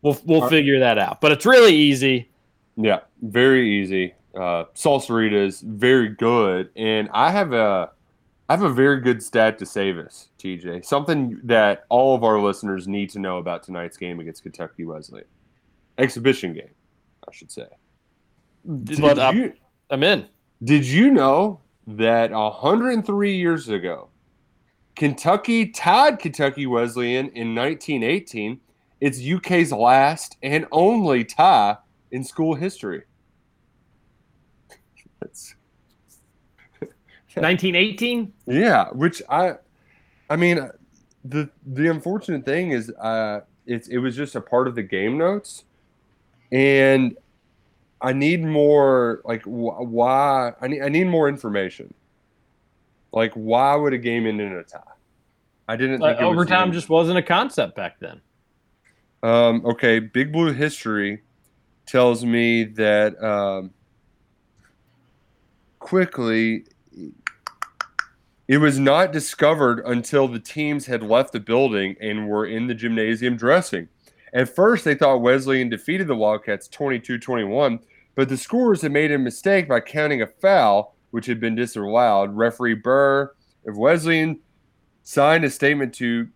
We'll we'll All right. figure that out. But it's really easy. Yeah, very easy. Uh, is very good, and I have a, I have a very good stat to save us, TJ. Something that all of our listeners need to know about tonight's game against Kentucky Wesleyan, exhibition game, I should say. Did But I'm- you, I'm in. did you know that 103 years ago, Kentucky tied Kentucky Wesleyan in 1918? It's UK's last and only tie in school history. That's, 1918. yeah, which I, I mean, the the unfortunate thing is, uh, it's it was just a part of the game notes, and I need more like wh- why I need I need more information. Like why would a game end in a tie? I didn't think Uh, it was overtime just wasn't a concept back then. Um, okay, Big Blue history tells me that um, quickly it was not discovered until the teams had left the building and were in the gymnasium dressing. At first, they thought Wesleyan defeated the Wildcats 22 21, but the scorers had made a mistake by counting a foul, which had been disallowed. Referee Burr of Wesleyan signed a statement to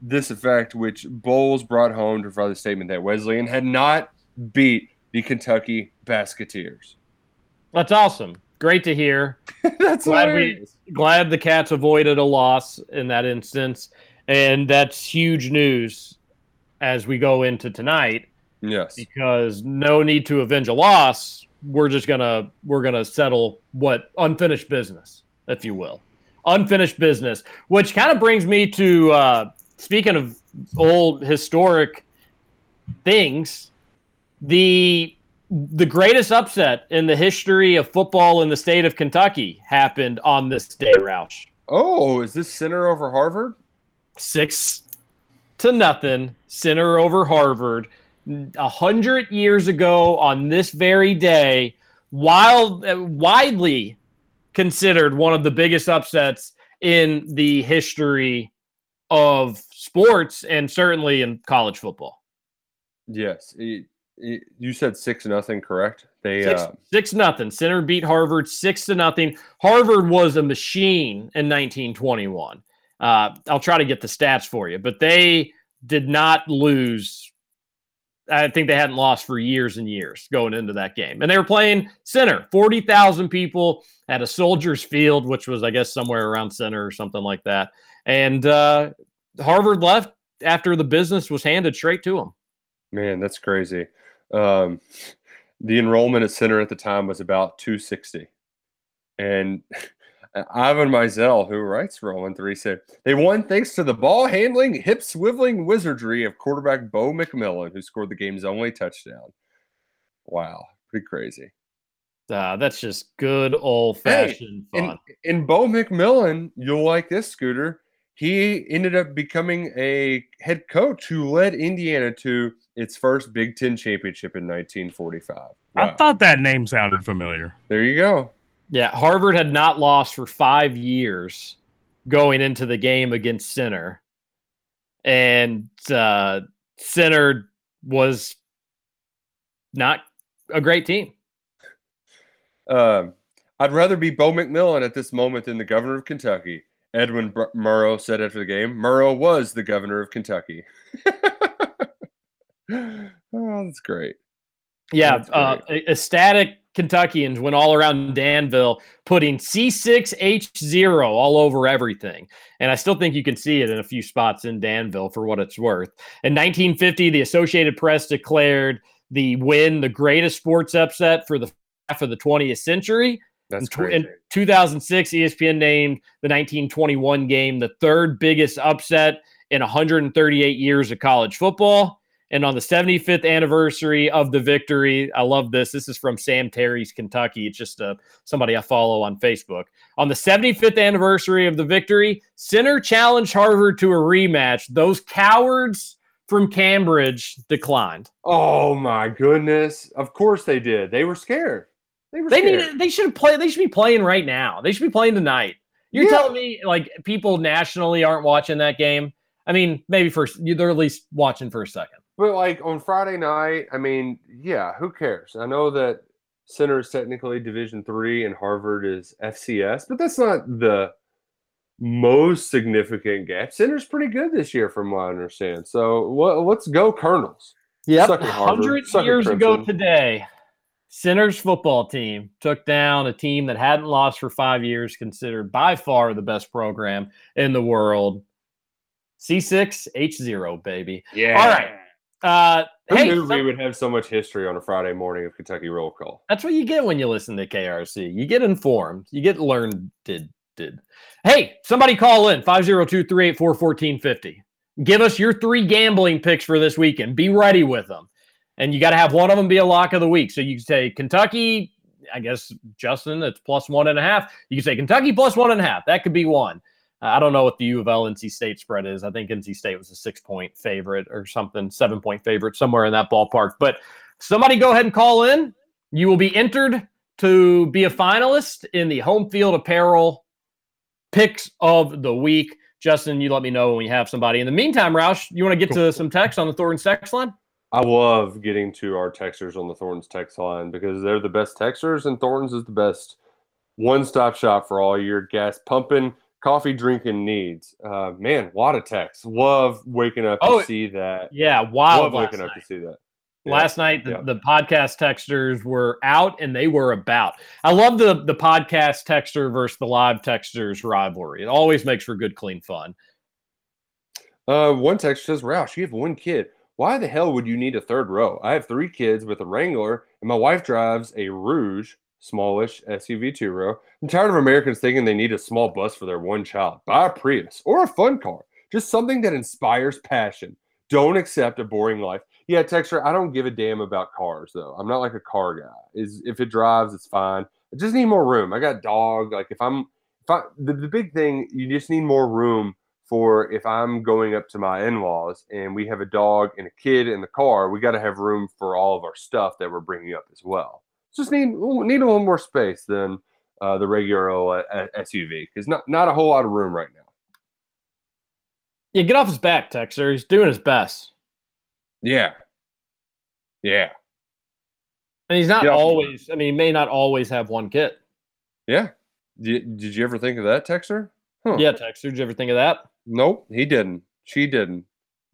this effect, which Bowles brought home to provide the statement that Wesleyan had not beat the Kentucky Basketeers. That's awesome. Great to hear. That's glad hilarious. we glad the Cats avoided a loss in that instance, and that's huge news as we go into tonight Yes. because no need to avenge a loss. We're just gonna we're gonna settle what unfinished business, if you will, unfinished business. Which kind of brings me to uh, speaking of old historic things, the the greatest upset in the history of football in the state of Kentucky happened on this day, Roush. Oh, is this Centre over Harvard? Six to nothing, Centre over Harvard. A hundred years ago on this very day, wild, widely considered one of the biggest upsets in the history of sports and certainly in college football. Yes. It- you said six nothing, correct? They Six, uh, six nothing. Centre beat Harvard six to nothing. Harvard was a machine in 1921. Uh, I'll try to get the stats for you, but they did not lose. I think they hadn't lost for years and years going into that game, and they were playing Centre. Forty thousand people at a Soldiers Field, which was, I guess, somewhere around center or something like that. And uh, Harvard left after the business was handed straight to them. man, that's crazy. Um, the enrollment at Centre at the time was about 260. And Ivan Maisel, who writes Rolling Three, said they won thanks to the ball handling, hip swiveling wizardry of quarterback Bo McMillin, who scored the game's only touchdown. Wow, Pretty crazy. Uh, that's just good old fashioned in, fun. in Bo McMillin, you'll like this scooter. He ended up becoming a head coach who led Indiana to its first Big Ten championship in 1945. I thought that name sounded familiar. There you go. Yeah, Harvard had not lost for five years going into the game against Centre, and uh, Centre was not a great team. Um, I'd rather be Bo McMillin at this moment than the governor of Kentucky. Edwin Bur- Morrow said after the game. Morrow was the governor of Kentucky. oh, that's great. Yeah, That's uh, ecstatic Kentuckians went all around Danville, putting C6H0 all over everything. And I still think you can see it in a few spots in Danville for what it's worth. In 1950, the Associated Press declared the win the greatest sports upset for the half of the 20th century. That's in, crazy. in 2006, ESPN named the 1921 game the third biggest upset in 138 years of college football. And on the 75th anniversary of the victory, I love this. This is from Sam Terry's Kentucky. It's just uh, somebody I follow on Facebook. On the 75th anniversary of the victory, Centre challenged Harvard to a rematch. Those cowards from Cambridge declined. Oh my goodness! Of course they did. They were scared. They were They need. They should play. They should be playing right now. They should be playing tonight. You're Yeah. telling me like people nationally aren't watching that game? I mean, maybe first they're at least watching for a second. But like on Friday night, I mean, yeah, who cares? I know that Centre is technically Division three and Harvard is FCS, but that's not the most significant gap. Centre's pretty good this year, from what I understand. So what, let's go, Colonels. Yeah, Suck it, Hundred Suck it, years ago today, Centre's football team took down a team that hadn't lost for five years, considered by far the best program in the world. C6H0, baby. Yeah. All right. Uh, Who hey, knew we would have so much history on a Friday morning of Kentucky roll call? That's what you get when you listen to KRC. You get informed. You get learned. Did did. Hey, somebody call in 502-384-1450. Give us your three gambling picks for this weekend. Be ready with them. And you got to have one of them be a lock of the week. So you can say Kentucky, I guess Justin, it's plus one and a half. You can say Kentucky plus one and a half. That could be one. Uh, I don't know what the U of L NC State spread is. I think NC State was a six point favorite or something, seven point favorite, somewhere in that ballpark. But somebody go ahead and call in. You will be entered to be a finalist in the home field apparel picks of the week. Justin, you let me know when we have somebody. In the meantime, Roush, you want to get to some text on the Thorntons text line? I love getting to our texters on the Thorntons text line because they're the best texters, and Thornton's is the best one-stop shop for all your gas pumping, coffee drinking needs. Uh, man, a lot of texts. Love waking up Oh, to see that. Yeah, wild. Love last waking up night. to see that. Yeah. Last night, the, Yeah. the podcast texters were out and they were about. I love the the podcast texter versus the live texters rivalry. It always makes for good, clean fun. Uh, one text says, Roush, you have one kid. Why the hell would you need a third row? I have three kids with a Wrangler, and my wife drives a Rogue, smallish SUV two row. I'm tired of Americans thinking they need a small bus for their one child. Buy a Prius or a fun car, just something that inspires passion. Don't accept a boring life. Yeah, Texter, I don't give a damn about cars though. I'm not like a car guy. Is if it drives, it's fine. I just need more room. I got dog. Like if I'm, if I, the, the big thing, you just need more room for if I'm going up to my in-laws and we have a dog and a kid in the car, we got to have room for all of our stuff that we're bringing up as well. Just need need a little more space than uh, the regular old, uh, SUV because not not a whole lot of room right now. Yeah, get off his back, Texer. He's doing his best. Yeah, yeah, And he's not always, I mean, he may not always have one kid. yeah. Did, did you ever think of that, Texter? Huh. Yeah, Texter, did you ever think of that? Nope, he didn't. She didn't.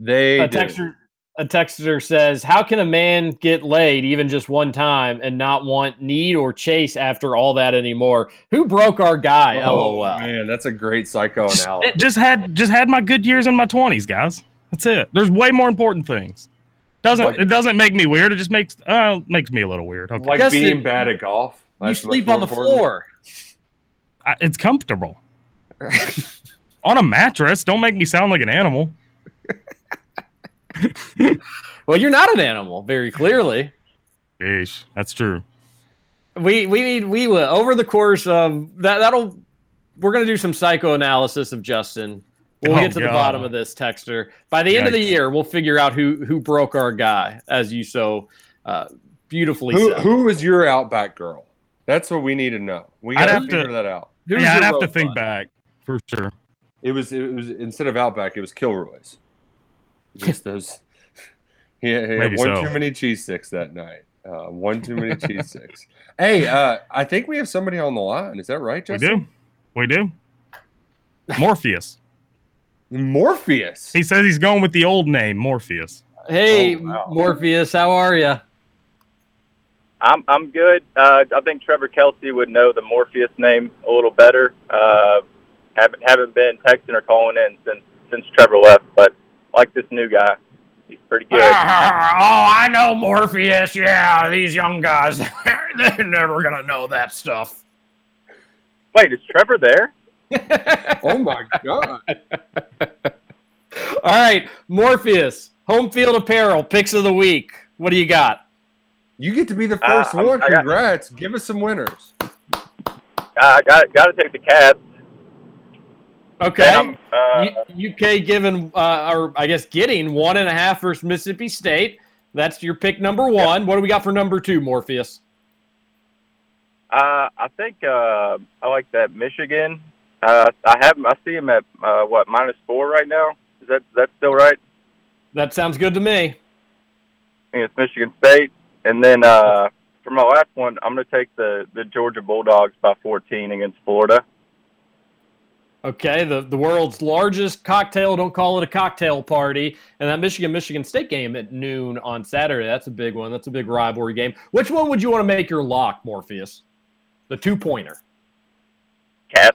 They a did. texter a texter says, "How can a man get laid even just one time and not want need or chase after all that anymore? Who broke our guy?" Oh, LOL. man, that's a great psychoanalysis. It just had just had my good years in my twenties, guys. That's it. There's way more important things. Doesn't Like- it doesn't make me weird? It just makes uh makes me a little weird. Okay. like Justin, being bad at golf. You sleep on the important. floor. I, it's comfortable. On a mattress. Don't make me sound like an animal. Well, you're not an animal, very clearly. Yeesh, that's true. We we need we will over the course of that that'll we're gonna do some psychoanalysis of Justin. We'll Oh, get to the bottom of this texter. By the end of the year, we'll figure out who who broke our guy, as you so uh, beautifully Who said. who was your Outback girl? That's what we need to know. We I'd gotta have to- figure that out. Who's yeah, I'd have to think fun? back for sure. It was it was instead of Outback, it was Kilroy's. Just those. He had, he had one so. too many cheese sticks that night. Uh, one too many cheese sticks. Hey, uh, I think we have somebody on the line. Is that right, We do. We do. Morpheus. Morpheus. He says he's going with the old name, Morpheus. Hey, Oh, wow. Morpheus, how are you? I'm I'm good. Uh, I think Trevor Kelsey would know the Morpheus name a little better. Uh, haven't haven't been texting or calling in since since Trevor left, but like this new guy, he's pretty good. oh, I know Morpheus. Yeah, these young guys, they're never gonna know that stuff. Wait, is Trevor there? Oh my god. All right, Morpheus, home field apparel, picks of the week. What do you got? You get to be the uh, first I'm- one. I got- Congrats. Give us some winners. Uh, I got got to take the Cavs. Okay. Uh, U- UK given, uh, or I guess getting one and a half versus Mississippi State. That's your pick number one. What do we got for number two, Morpheus? uh, I think uh, I like that Michigan. Uh, I have I see him at uh, what minus four right now. Is that that still right? That sounds good to me. I think it's Michigan State. And then uh, for my last one, I'm going to take the, the Georgia Bulldogs by 14 against Florida. Okay, the, the world's largest cocktail, don't call it a cocktail party. And that Michigan Michigan State game at noon on Saturday, that's a big one. That's a big rivalry game. Which one would you want to make your lock, Morpheus? The two pointer. Cat.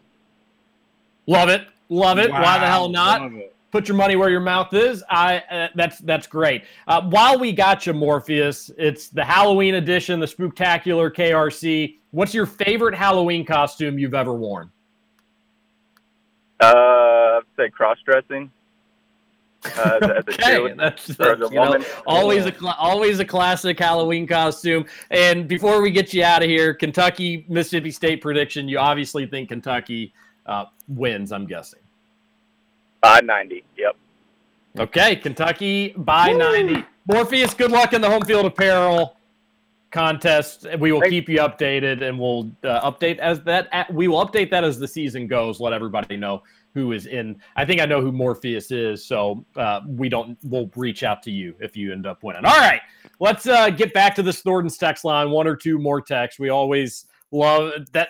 Love it. Love it. Why the hell not? Put your money where your mouth is. I uh, that's that's great. Uh, while we got you, Morpheus, it's the Halloween edition, the Spooktacular KRC. What's your favorite Halloween costume you've ever worn? Uh, I'd say cross dressing. Uh, as a- as a Okay, cheerleader that's, that's, a you know, woman. always a cla always a classic Halloween costume. And before we get you out of here, Kentucky Mississippi State prediction. You obviously think Kentucky uh, wins. I'm guessing. By 90. Yep. Okay, Kentucky by 90. Morpheus, good luck in the home field apparel contest. We will keep you updated, and we'll uh, update as that. We will update that as the season goes. Let everybody know who is in. I think I know who Morpheus is, so uh, we don't. We'll reach out to you if you end up winning. All right, let's uh, get back to the Thorntons text line. One or two more texts. We always love that.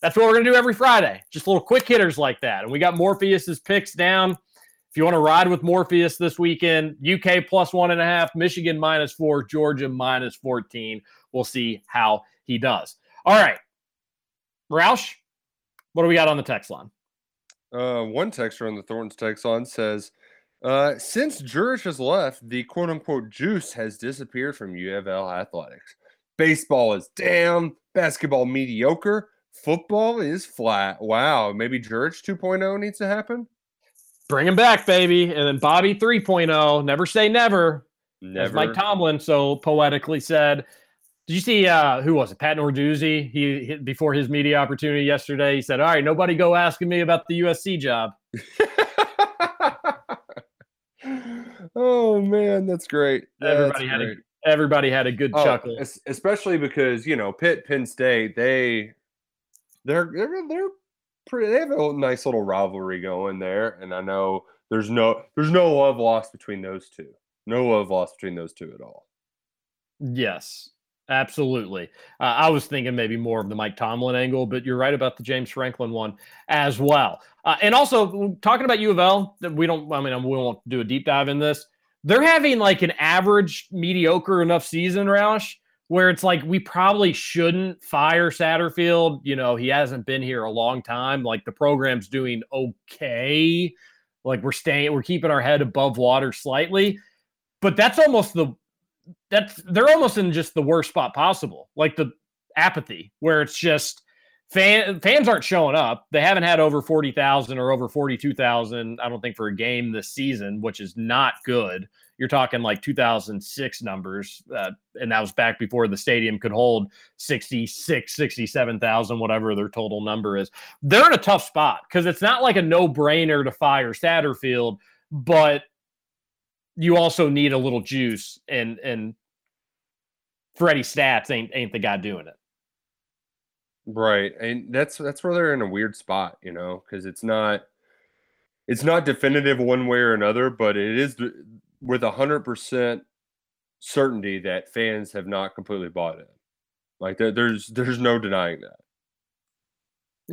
That's what we're gonna do every Friday. Just little quick hitters like that. And we got Morpheus's picks down. If you want to ride with Morpheus this weekend, UK plus one and a half, Michigan minus four, Georgia minus 14. We'll see how he does. All right. Roush, what do we got on the text line? Uh, one texter on the Thorntons text line says, uh, since Jurich has left, the quote unquote juice has disappeared from U of L athletics. Baseball is down, basketball mediocre, football is flat. Wow, maybe Jurich 2.0 needs to happen? Bring him back, baby. And then Bobby 3.0. Never say never. As Mike Tomlin so poetically said. Did you see uh who was it? Pat Narduzzi. He, he before his media opportunity yesterday, he said, All right, nobody go asking me about the USC job. oh man, that's great. Everybody That's had a everybody had a good Oh, chuckle. especially because you know Pitt, Penn State, they they're they're they're pretty. They have a nice little rivalry going there, and I know there's no there's no love lost between those two. No love lost between those two at all. Yes, absolutely. Uh, I was thinking maybe more of the Mike Tomlin angle, but you're right about the James Franklin one as well. Uh, and also talking about U of L, we don't. I mean, we won't do a deep dive in this. They're having like an average, mediocre enough season, Roush, where it's like we probably shouldn't fire Satterfield. You know, he hasn't been here a long time. Like the program's doing okay. Like we're staying, we're keeping our head above water slightly. But that's almost the that's they're almost in just the worst spot possible. Like the apathy, where it's just fan fans aren't showing up. They haven't had over forty thousand or over forty two thousand. I don't think for a game this season, which is not good. you're talking like 2006 numbers, uh, and that was back before the stadium could hold 66, 67,000, whatever their total number is. They're in a tough spot because it's not like a no brainer to fire Satterfield, but you also need a little juice, and and Freddie Stats ain't ain't the guy doing it. Right, and that's that's where they're in a weird spot, you know, because it's not it's not definitive one way or another, but it is with a hundred percent certainty that fans have not completely bought it. Like there, there's there's no denying that.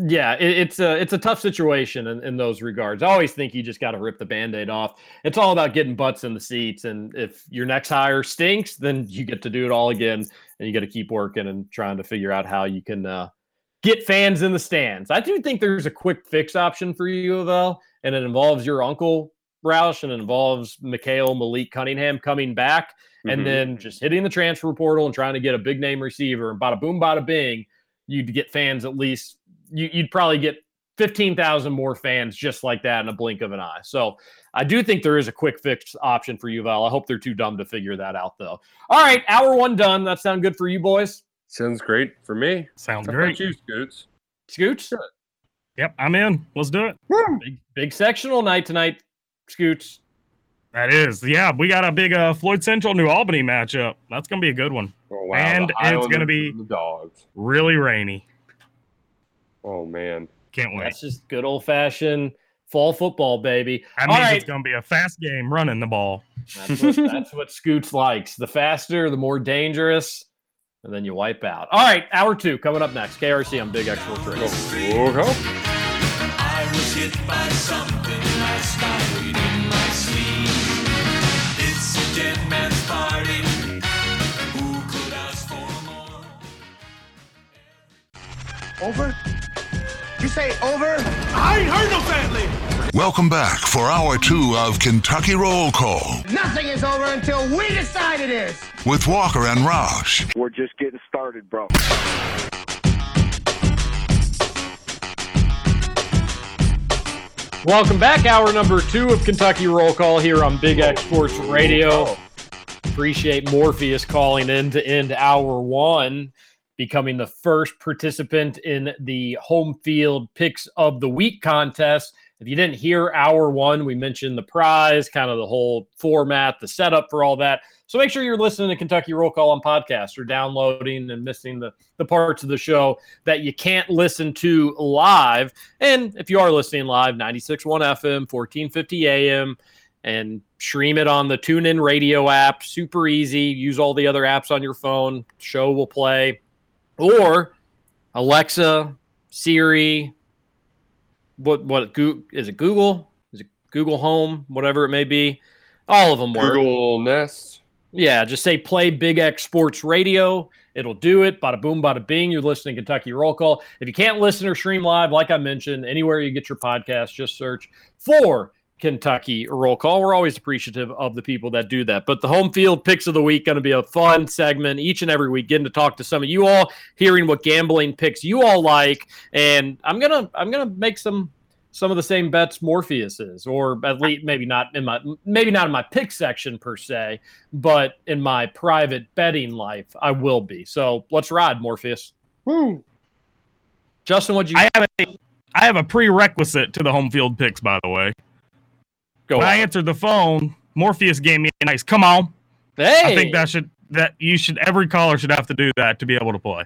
Yeah, it, it's a it's a tough situation in, in those regards. I always think you just got to rip the band-aid off. It's all about getting butts in the seats, and if your next hire stinks, then you get to do it all again, and you got to keep working and trying to figure out how you can uh, get fans in the stands. I do think there's a quick fix option for you, L, and it involves your uncle Roush and it involves Mikhail Malik Cunningham coming back and Mhm. then just hitting the transfer portal and trying to get a big name receiver. And bada boom, bada bing, you'd get fans at least. You, you'd probably get fifteen thousand more fans just like that in a blink of an eye. So I do think there is a quick fix option for you, Val. I hope they're too dumb to figure that out, though. All right, hour one done. That sound good for you boys? Sounds great for me. Sounds How great. about you, Scoots? Scoots? Yep, I'm in. Let's do it. Big, big sectional night tonight, Scoots. That is, yeah. We got a big uh, Floyd Central New Albany matchup. That's gonna be a good one. Oh wow! and the it's gonna be the dogs. really rainy. Oh man, Can't wait. That's just good old fashioned fall football, baby. That All means right. it's gonna be a fast game running the ball. That's what, that's what Scoots likes. The faster, the more dangerous, and then you wipe out. All right, hour two coming up next. KRC on Big X Sports Radio. Oh, okay. I was hit by something last night in my sleep. It's a dead man's party. Who could ask for more? Over? You say over? I ain't heard no family. Welcome back for hour two of Kentucky Roll Call Nothing is over until we decide it is. with Walker and Roush. We're just getting started, bro. Welcome back. Hour number two of Kentucky Roll Call here on Big X Sports Radio. Appreciate Morpheus calling in to end hour one, becoming the first participant in the home field picks of the week contest. If you didn't hear hour one, we mentioned the prize, kind of the whole format, the setup for all that. So make sure you're listening to Kentucky Roll Call on podcast or downloading and missing the, the parts of the show that you can't listen to live. And if you are listening live, 96.1 FM, 1450 AM, and stream it on the TuneIn radio app. Super easy. Use all the other apps on your phone. Show will play. Or Alexa, Siri, what what is it Google? Is it Google Home? Whatever it may be. All of them work. Google Nest. Yeah, just say play Big X Sports Radio. It'll do it. Bada boom, bada bing. You're listening to Kentucky Roll Call. If you can't listen or stream live, like I mentioned, anywhere you get your podcast, just search for Kentucky Roll Call. We're always appreciative of the people that do that. But the home field picks of the week going to be a fun segment each and every week, getting to talk to some of you all, hearing what gambling picks you all like, and I'm gonna I'm gonna make some some of the same bets Morpheus is, or at least maybe not in my maybe not in my pick section per se, but in my private betting life, I will be. So let's ride, Morpheus. Woo. Justin, what'd you I have a I have a prerequisite to the home field picks, by the way. Go? when I answered the phone, Morpheus gave me a nice come on. Hey, I think that should that you should every caller should have to do that to be able to play.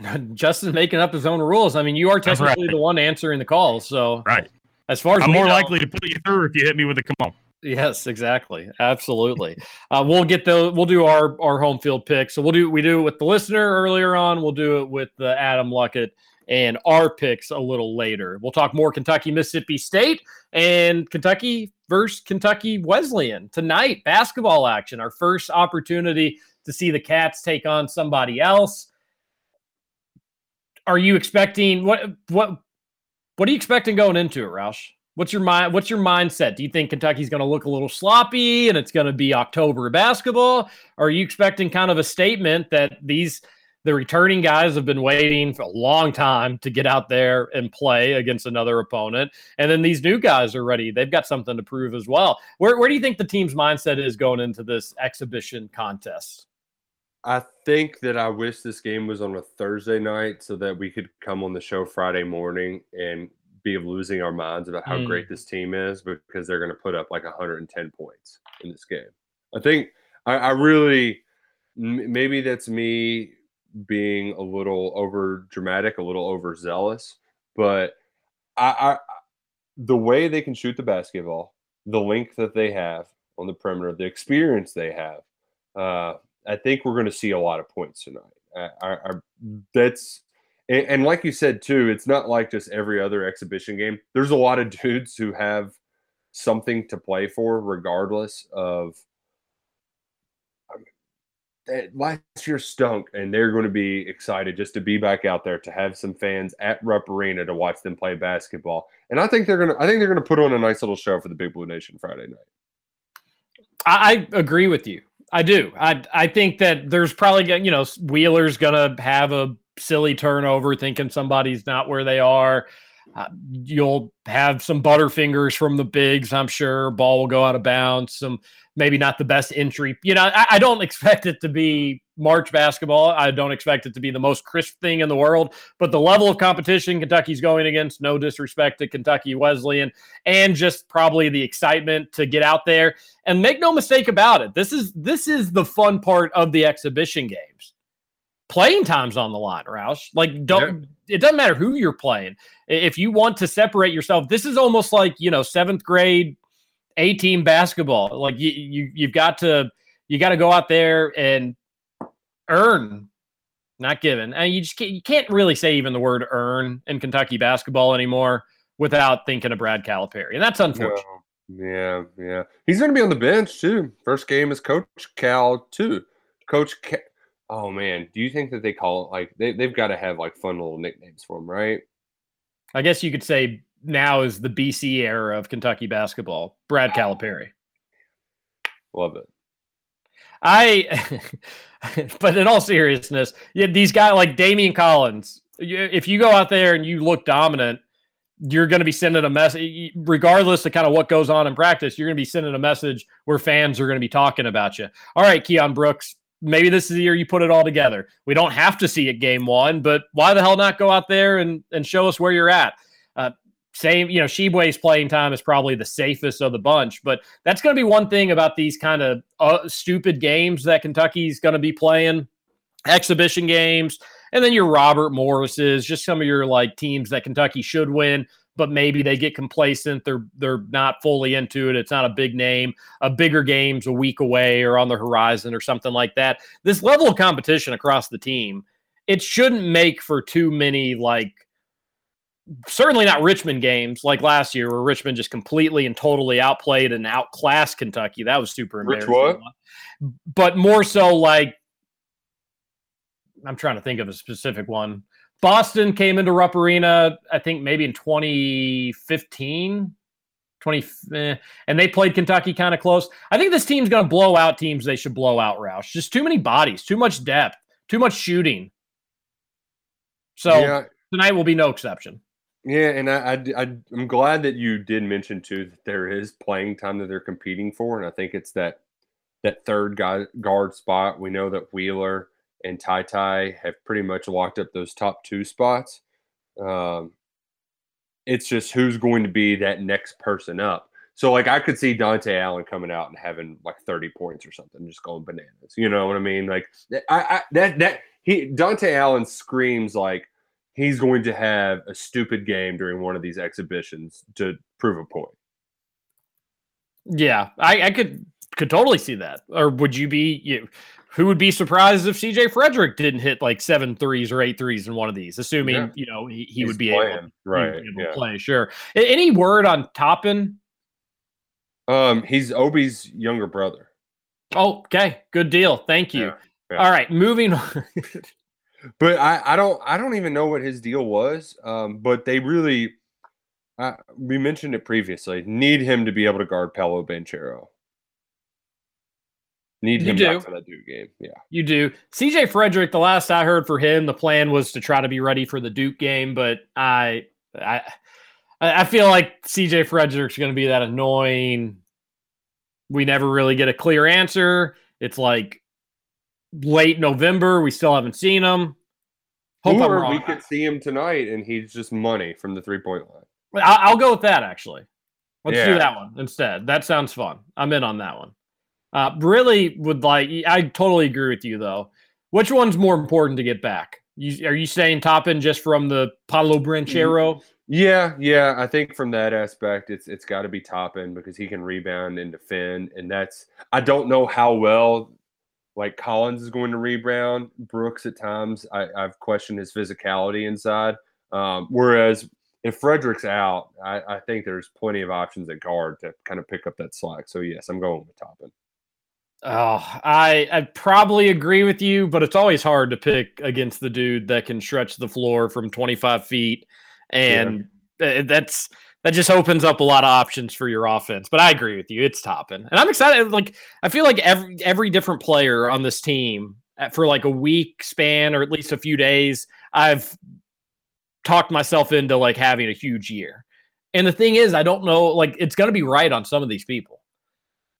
Justin's making up his own rules. I mean, you are technically right. the one answering the calls. So Right. as far as I'm more know- likely to put you through if you hit me with a come on. Yes, exactly. Absolutely. uh, we'll get the we'll do our our home field pick. So we'll do we do it with the listener earlier on. We'll do it with uh, Adam Luckett and our picks a little later. We'll talk more Kentucky Mississippi State and Kentucky versus Kentucky Wesleyan tonight. Basketball action. Our first opportunity to see the Cats take on somebody else. Are you expecting what what what are you expecting going into it, Roush? What's your mind? What's your mindset? Do you think Kentucky's going to look a little sloppy and it's going to be October basketball? Or are you expecting kind of a statement that these The returning guys have been waiting for a long time to get out there and play against another opponent. And then these new guys are ready. They've got something to prove as well. Where, where do you think the team's mindset is going into this exhibition contest? I think that I wish this game was on a Thursday night so that we could come on the show Friday morning and be losing our minds about how Mm. great this team is because they're going to put up like 110 points in this game. I think I, I really m- maybe that's me being a little over dramatic, a little overzealous, but I, I the way they can shoot the basketball, the length that they have on the perimeter, the experience they have, uh, I think we're going to see a lot of points tonight. I, I, I that's and, and like you said too, it's not like just every other exhibition game. There's a lot of dudes who have something to play for, regardless of. That last year stunk, and they're going to be excited just to be back out there to have some fans at Rupp Arena to watch them play basketball. And I think they're gonna. I think they're gonna put on a nice little show for the Big Blue Nation Friday night. I, I agree with you. I do. I I think that there's probably you know Wheeler's gonna have a silly turnover, thinking somebody's not where they are. Uh, you'll have some butterfingers from the bigs, I'm sure. Ball will go out of bounds. Some maybe not the best entry. You know, I, I don't expect it to be March basketball. I don't expect it to be the most crisp thing in the world. But the level of competition Kentucky's going against, no disrespect to Kentucky Wesleyan, and just probably the excitement to get out there and make no mistake about it. This is this is the fun part of the exhibition games. Playing time's on the line, Roush. Like, don't it doesn't matter who you're playing. If you want to separate yourself, this is almost like you know seventh grade A team basketball. Like you you you've got to you got to go out there and earn, not given. And you just can't, you can't really say even the word earn in Kentucky basketball anymore without thinking of Brad Calipari, and that's unfortunate. No. Yeah, yeah. He's going to be on the bench too. First game is Coach Cal too. Coach Cal. Oh man, do you think that they call it like they they've got to have like fun little nicknames for him, right? I guess you could say now is the BC era of Kentucky basketball. Brad Calipari. Love it. I, but in all seriousness, yeah, these guys like Daimion Collins. If you go out there and you look dominant, you're going to be sending a message, regardless of kind of what goes on in practice. You're going to be sending a message where fans are going to be talking about you. All right, Keion Brooks. Maybe this is the year you put it all together. We don't have to see it game one, but why the hell not go out there and, and show us where you're at? Uh, same, you know, Tshiebwe's playing time is probably the safest of the bunch, but that's going to be one thing about these kind of uh, stupid games that Kentucky's going to be playing, exhibition games, and then your Robert Morris's, just some of your like teams that Kentucky should win, but maybe they get complacent. They're they're not fully into it. It's not a big name. A bigger game's a week away or on the horizon or something like that. This level of competition across the team, it shouldn't make for too many like certainly not Richmond games like last year where Richmond just completely and totally outplayed and outclassed Kentucky. That was super Rich embarrassing. But more so like I'm trying to think of a specific one. Boston came into Rupp Arena, I think maybe in 2015, 20, eh, and they played Kentucky kind of close. I think this team's going to blow out teams they should blow out, Roush. Just too many bodies, too much depth, too much shooting. So Yeah. tonight will be no exception. Yeah, and I, I, I am glad that you did mention too that there is playing time that they're competing for, and I think it's that that third guy guard spot. We know that Wheeler and TyTy have pretty much locked up those top two spots. Um, it's just who's going to be that next person up. So like I could see Dontaie Allen coming out and having like 30 points or something, just going bananas. You know what I mean? Like I, I that that he Dontaie Allen screams like he's going to have a stupid game during one of these exhibitions to prove a point. Yeah, I, I could could totally see that. Or would you be you? Who would be surprised if CJ Frederick didn't hit like seven threes or eight threes in one of these? Assuming Yeah. you know he, he would be able, playing, he right, able to play. Sure. Any word on Toppin? Um, he's Obi's younger brother. Oh, okay, good deal. Thank you. Yeah, yeah. All right, moving on. But I, I don't I don't even know what his deal was. Um, but they really uh, we mentioned it previously, need him to be able to guard Paolo Banchero. Need You him do. back for that Duke game. Yeah. You do. CJ Frederick, the last I heard for him, the plan was to try to be ready for the Duke game, but I I I I feel like CJ Frederick's going to be that annoying. We never really get a clear answer. It's like late November. We still haven't seen him. Hope or we could see him tonight and he's just money from the three point line. I'll, I'll go with that actually. Let's do that one instead. That sounds fun. I'm in on that one. Uh, really would like. I totally agree with you though. Which one's more important to get back? You, are you saying Toppin just from the Pablo Branchero? Yeah, yeah. I think from that aspect, it's it's got to be Toppin because he can rebound and defend, and that's I don't know how well like Collins is going to rebound. Brooks at times I, I've questioned his physicality inside. Um, whereas if Frederick's out, I, I think there's plenty of options at guard to kind of pick up that slack. So yes, I'm going with Toppin. Oh, I I probably agree with you, but it's always hard to pick against the dude that can stretch the floor from 25 feet, and uh, that's that just opens up a lot of options for your offense. But I agree with you; it's Toppin, and I'm excited. Like I feel like every every different player on this team uh, for like a week span or at least a few days, I've talked myself into like having a huge year. And the thing is, I don't know, like it's going to be right on some of these people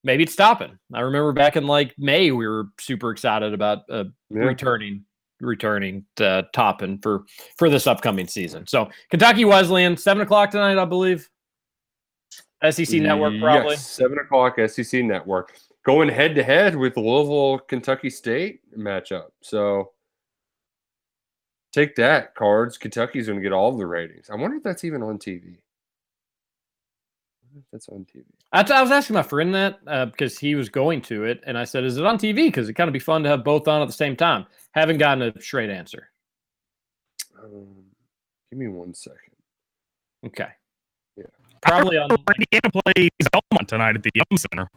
maybe it's stopping. I remember back in like May, we were super excited about uh, Yeah. returning, returning to Toppin for for this upcoming season. So Kentucky Wesleyan, seven o'clock tonight, I believe. SEC Network, probably. Yes, seven o'clock SEC Network. Going head to head with Louisville, Kentucky State matchup. So take that, cards. Kentucky's going to get all the ratings. I wonder if that's even on TV. I wonder if that's on TV. I, I was asking my friend that uh, because he was going to it, and I said, "Is it on TV?" Because it kind of be fun to have both on at the same time. Haven't gotten a straight answer. Um, give me one second. Okay. Yeah. Probably on. Indiana plays Belmont tonight at the Yum Center.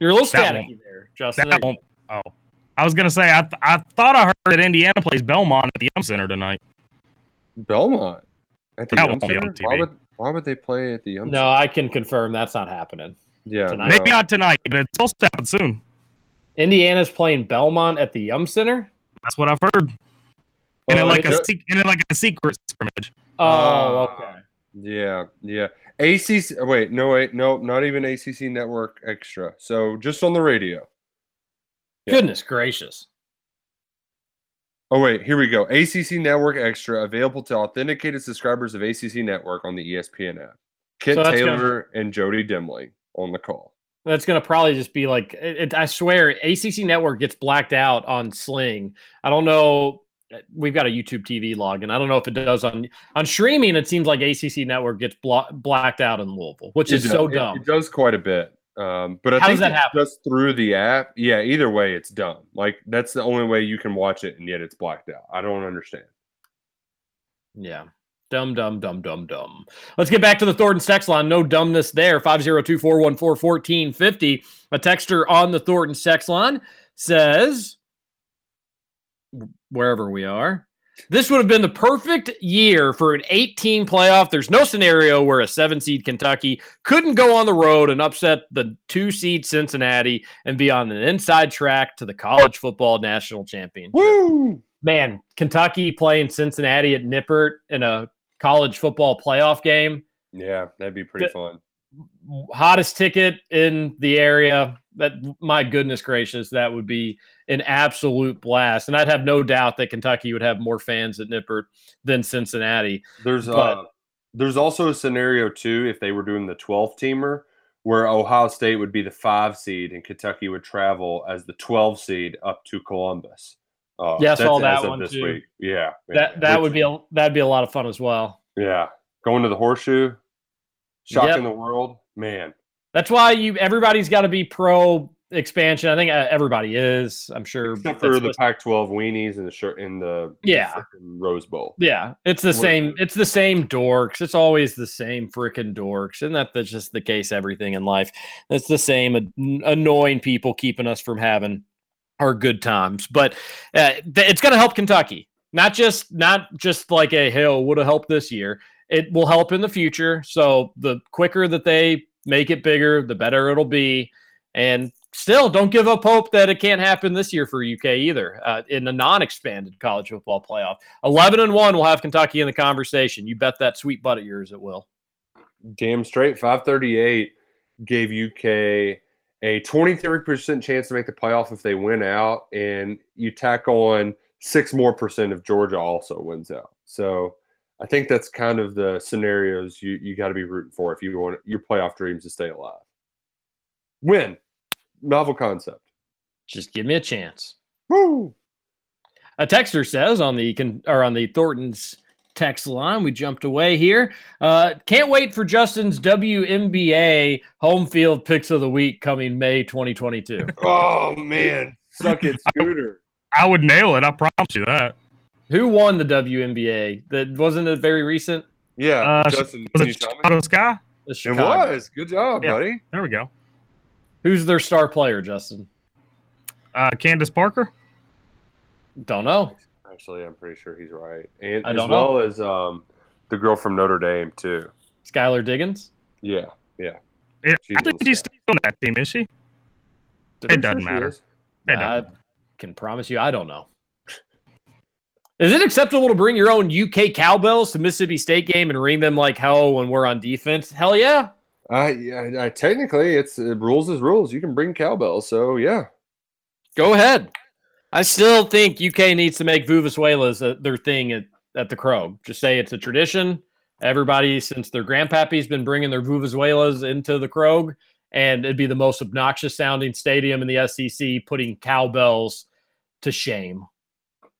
You're a little That staticky there, Justin. That won't. Oh, I was gonna say I th- I thought I heard that Indiana plays Belmont at the Yum Center tonight. Belmont at the That Yum won't be on Center? Why TV. would, why would they play at the Yum No, I can confirm that's not happening. Yeah, tonight. Maybe not tonight, but it's supposed to happen soon. Indiana's playing Belmont at the Yum Center. That's what I've heard. And Oh, in like a do- sec- and in like a secret scrimmage. Oh, Ah. okay. Yeah, yeah. ACC. oh, Wait, no, wait, no, not even ACC Network Extra. So just on the radio. Yeah. Goodness gracious. Oh wait, here we go. ACC Network Extra available to authenticated subscribers of ACC Network on the ESPN app. Kit So that's gonna- Taylor and Jody Dimley on the call. That's going to probably just be like, it, it- I swear, ACC Network gets blacked out on Sling. I don't know. We've got a YouTube TV login. I don't know if it does on on streaming. It seems like ACC Network gets blo- blacked out in Louisville, which is It so does- it- dumb. It, does quite a bit. Um, but I How think does that happen? just through the app. Yeah, either way, it's dumb. Like that's the only way you can watch it, and yet it's blacked out. I don't understand. Yeah. Dumb, dumb, dumb, dumb, dumb. Let's get back to the Thornton text line. No dumbness there. 502 414 1450. A texter on the Thornton text line says, wherever we are, this would have been the perfect year for an 18 playoff. There's no scenario where a seven seed Kentucky couldn't go on the road and upset the two seed Cincinnati and be on an inside track to the college football national championship Woo! man, Kentucky playing Cincinnati at Nippert in a college football playoff game. Yeah, that'd be pretty Good. fun. Hottest ticket in the area. That my goodness gracious, that would be an absolute blast. And I'd have no doubt that Kentucky would have more fans at Nippert than Cincinnati. There's But- uh there's also a scenario too if they were doing the 12 teamer where Ohio State would be the 5 seed and Kentucky would travel as the 12 seed up to Columbus. Uh, Yeah, I saw that one this too. week. Yeah. That yeah, that would be a that'd be a lot of fun as well. Yeah. Going to the horseshoe, shocking Yep. the world. Man. That's why you everybody's got to be pro expansion. I think uh, everybody is. I'm sure. Except for the what- Pac-12 weenies and the shirt in the the Yeah. frickin' Rose Bowl. Yeah, it's the We're same. It's the same dorks. It's always the same freaking dorks, and that that's just the case. Everything in life, it's the same an- annoying people keeping us from having our good times. But uh, it's going to help Kentucky, not just not just like a hill would have helped this year. It will help in the future. So the quicker that they make it bigger, the better it'll be. And still, don't give up hope that it can't happen this year for UK either uh, in the non-expanded college football playoff. Eleven and one will have Kentucky in the conversation. You bet that sweet butt of yours it will. Damn straight. 538 gave UK a 23% chance to make the playoff if they win out. And you tack on six more percent if Georgia also wins out. So I think that's kind of the scenarios you, you got to be rooting for if you want your playoff dreams to stay alive. Win. Novel concept. Just give me a chance. Woo! A texter says on the con- or on the Thorntons text line, we jumped away here. Uh, can't wait for Justin's WNBA home field picks of the week coming May 2022. Oh, man. Suck it, Scooter. I would nail it. I promise you that. Who won the WNBA? That wasn't it very recent. Yeah. Uh, Justin, was can it you tell me? Chicago Sky? The It Chicago. was. Good job, Yeah. buddy. There we go. Who's their star player, Justin? Uh, Candace Parker. Don't know. Actually, I'm pretty sure he's right. And I as don't well as um, the girl from Notre Dame, too. Skylar Diggins. Yeah. Yeah. Yeah, I think she's still on that team, is she? It doesn't sure she matter. is. It I doesn't. can promise you, I don't know. Is it acceptable to bring your own UK cowbells to Mississippi State game and ring them like hell when we're on defense? Hell yeah. Uh, yeah, I, technically, it's uh, rules is rules. You can bring cowbells, so yeah. Go ahead. I still think UK needs to make Vuvuzelas uh, their thing at, at the Krog. Just say it's a tradition. Everybody, since their grandpappy's been bringing their Vuvuzelas into the Krog, and it'd be the most obnoxious sounding stadium in the SEC, putting cowbells to shame.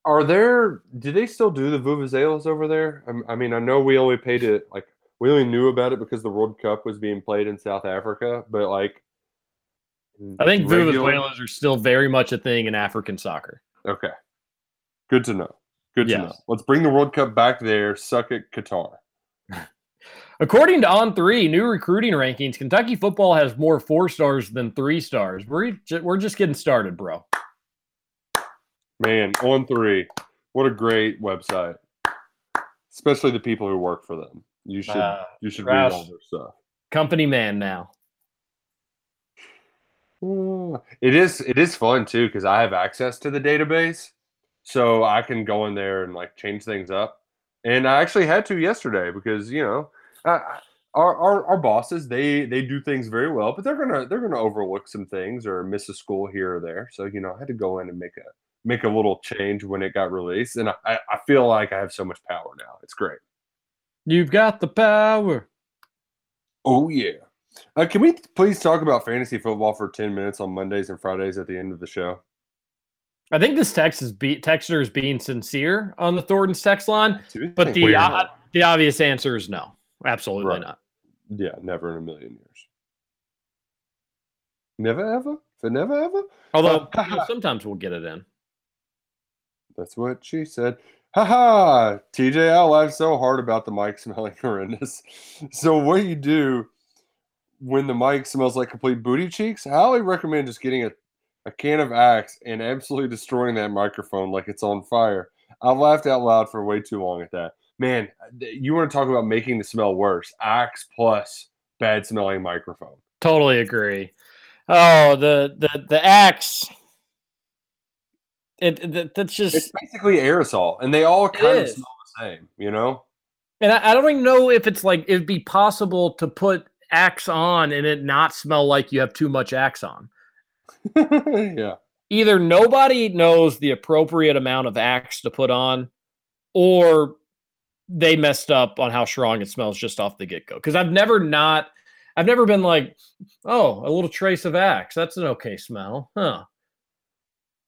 Are there? Do they still do the vuvuzelas over there? I, I mean, I know we only paid it like we only knew about it because the World Cup was being played in South Africa, but like, I think regular- Vuvuzelas are still very much a thing in African soccer. Okay, good to know. Good to know. Let's bring the World Cup back there. Suck it, Qatar. According to On3 new recruiting rankings, Kentucky football has more four stars than three stars. We're we're just getting started, bro. Man, On3. What a great website. Especially the people who work for them. You should Uh, you should read all Roush. their stuff. Company man now. Mm, It is it is fun too because I have access to the database, so I can go in there and like change things up. And I actually had to yesterday because you know I, our, our our bosses they they do things very well, but they're gonna they're gonna overlook some things or miss a school here or there. So you know I had to go in and make a make a little change when it got released, and I I feel like I have so much power now. It's great. You've got the power. Oh yeah. Uh, can we please talk about fantasy football for ten minutes on Mondays and Fridays at the end of the show? I think this text is be- texter is being sincere on the Thorntons text line, but the uh, the obvious answer is no, absolutely Right. not. Yeah, never in a million years. Never ever? For never ever? Although you know, sometimes we'll get it in. That's what she said. Haha, TJ, I laughed so hard about the mic smelling horrendous. So, what you do when the mic smells like complete booty cheeks? I highly recommend just getting a, a can of Axe and absolutely destroying that microphone like it's on fire. I laughed out loud for way too long at that. Man, uh, you want to talk about making the smell worse? Axe plus bad smelling microphone. Totally agree. Oh, the the the axe. It, that's just It's basically aerosol, and they all kind of smell the same, you know? And I, I don't even know if it's like it'd be possible to put Axe on and it not smell like you have too much Axe on. yeah. Either nobody knows the appropriate amount of Axe to put on, or they messed up on how strong it smells just off the get go. Because I've never not, I've never been like, oh, a little trace of Axe. That's an okay smell, huh?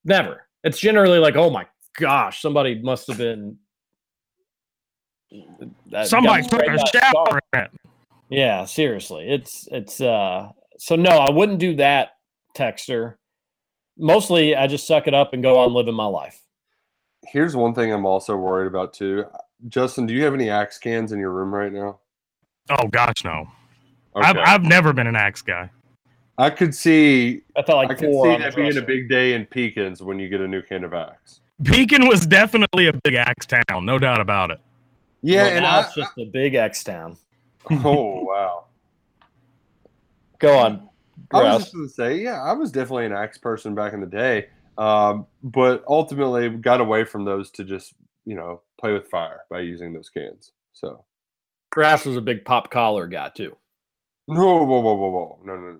Never. It's generally like, oh my gosh, somebody must have been. that- Somebody took a shower. shower. in it. Yeah, seriously. It's it's uh so no, I wouldn't do that, Texter. Mostly I just suck it up and go on living my life. Here's one thing I'm also worried about too. Justin, do you have any axe cans in your room right now? Oh gosh, no. I've, I've never been an axe guy. I could see I felt like I could see on that being a big day in Pekins when you get a new can of axe. Beacon was definitely a big axe town, no doubt about it. Yeah, Well, and now I, it's just a big axe town. oh wow. Go on. I was Roush. just going to say, yeah, I was definitely an axe person back in the day, um, but ultimately got away from those to just you know play with fire by using those cans. So Grass was a big pop collar guy too. no, whoa, whoa, whoa, whoa, no, no, no.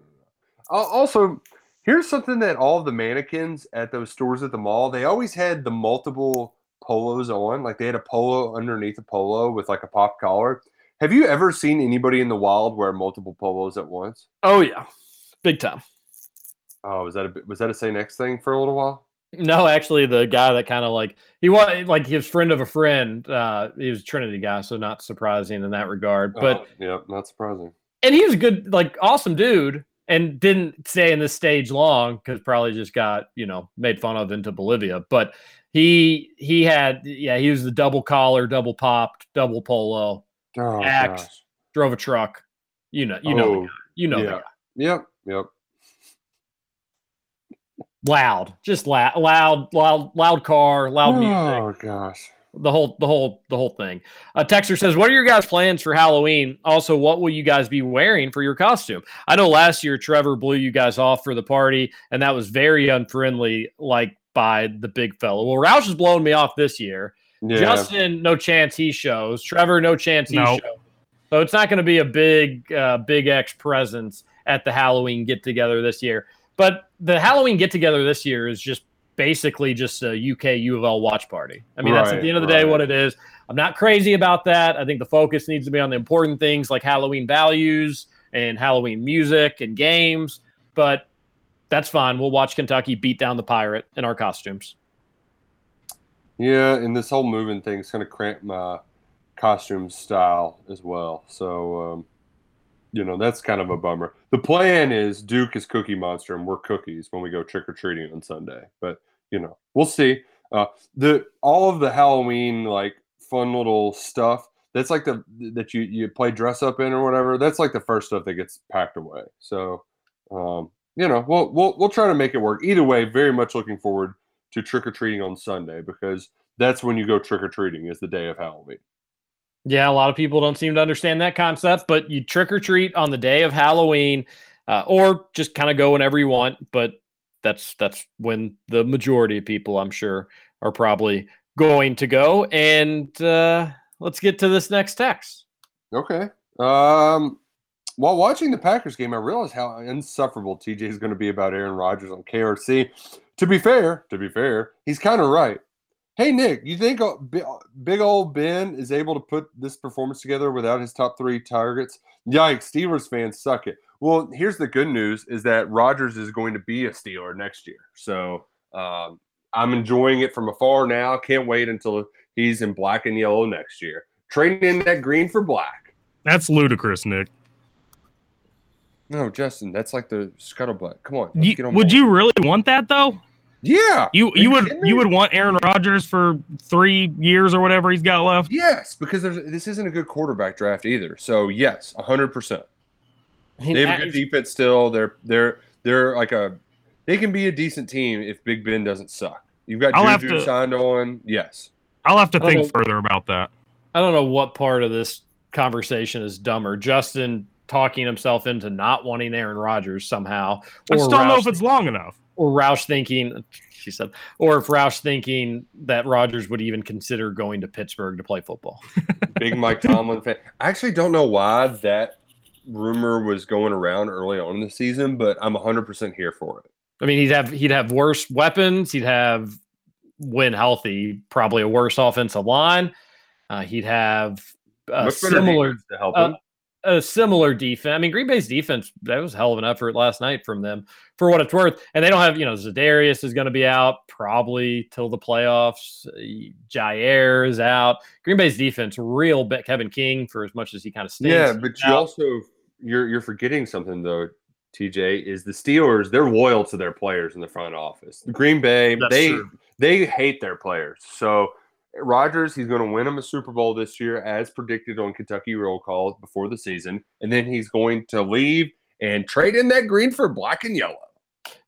Also, here's something that all the mannequins at those stores at the mall they always had the multiple polos on, like they had a polo underneath a polo with like a pop collar. Have you ever seen anybody in the wild wear multiple polos at once? Oh yeah, big time. Oh, was that a was that a St. X thing for a little while? No, actually, the guy that kind of like he was like his friend of a friend. Uh, he was a Trinity guy, so not surprising in that regard. But Oh, yeah, not surprising. and he was a good, like awesome dude, and didn't stay in this stage long because probably just got you know made fun of into Bolivia. But he he had yeah he was the double collar, double popped, double polo, Oh, axe, gosh. drove a truck. You know, you know, the Oh, guy. you know, the yeah. guy. Yep, yep. loud, just loud, loud, loud, loud car, loud oh, music. Oh gosh. The whole the whole the whole thing. Uh, Texter says, "What are your guys' plans for Halloween? Also, what will you guys be wearing for your costume? I know last year Trevor blew you guys off for the party, and that was very unfriendly, like by the big fella. Well, Roush is blowing me off this year. Yeah. Justin, no chance he shows. Trevor, no chance he Nope. shows. So it's not going to be a big uh, big X presence at the Halloween get together this year. But the Halloween get together this year is just basically just a UK U of L watch party. I mean, that's at the end of the day what it is. I'm not crazy about that. I think the focus needs to be on the important things like Halloween values and Halloween music and games. But that's fine. We'll watch Kentucky beat down the pirate in our costumes. Yeah, and this whole moving thing is kind of cramped my costume style as well. So, um, you know, that's kind of a bummer. The plan is Duke is Cookie Monster and we're cookies when we go trick or treating on Sunday. But you know, we'll see. Uh, the all of the Halloween like fun little stuff. That's like the that you you play dress up in or whatever. That's like the first stuff that gets packed away. So, um, you know, we'll we'll we'll try to make it work. Either way, very much looking forward to trick or treating on Sunday because that's when you go trick or treating is the day of Halloween. Yeah, a lot of people don't seem to understand that concept, but you trick or treat on the day of Halloween, uh, or just kind of go whenever you want. But that's that's when the majority of people, I'm sure, are probably going to go. And uh, let's get to this next text. Okay. Um, while watching the Packers game, I realized how insufferable TJ is going to be about Aaron Rodgers on KRC. To be fair, to be fair, he's kind of right. Hey Nick, you think uh, big old Ben is able to put this performance together without his top three targets? Yikes! Steelers fans suck it. Well, here's the good news: is that Rodgers is going to be a Steeler next year. So um, I'm enjoying it from afar now. Can't wait until he's in black and yellow next year. Trading in that green for black. That's ludicrous, Nick. No, Justin, that's like the scuttlebutt. Come on, You, would board. you really want that though? Yeah, You you would you would want Aaron Rodgers for three years or whatever he's got left? Yes, because there's this isn't a good quarterback draft either. So yes, hundred percent. They have a good is- defense still. They're they're they're like a they can be a decent team if Big Ben doesn't suck. You've got I'll Juju to- signed on. Yes. I'll have to think know. further about that. I don't know what part of this conversation is dumber. Justin talking himself into not wanting Aaron Rodgers somehow, I just don't know if it's long enough. Or Roush thinking, she said, or if Roush thinking that Rodgers would even consider going to Pittsburgh to play football. Big Mike Tomlin fan. I actually don't know why that rumor was going around early on in the season, but I'm 100% here for it. I mean, he'd have he'd have worse weapons. He'd have when healthy, probably a worse offensive line. Uh, he'd have a Much better similar to help uh, him. A similar defense. I mean, Green Bay's defense that was a hell of an effort last night from them for what it's worth. And they don't have you know Za'Darius is going to be out probably till the playoffs. Jair is out. Green Bay's defense real bit. Kevin King for as much as he kind of stinks. Yeah, but you out. also you're you're forgetting something though, TJ. Is the Steelers they're loyal to their players in the front office. Green Bay That's they true. they hate their players. So Rodgers he's going to win him a Super Bowl this year as predicted on Kentucky roll call before the season, and then he's going to leave and trade in that green for black and yellow.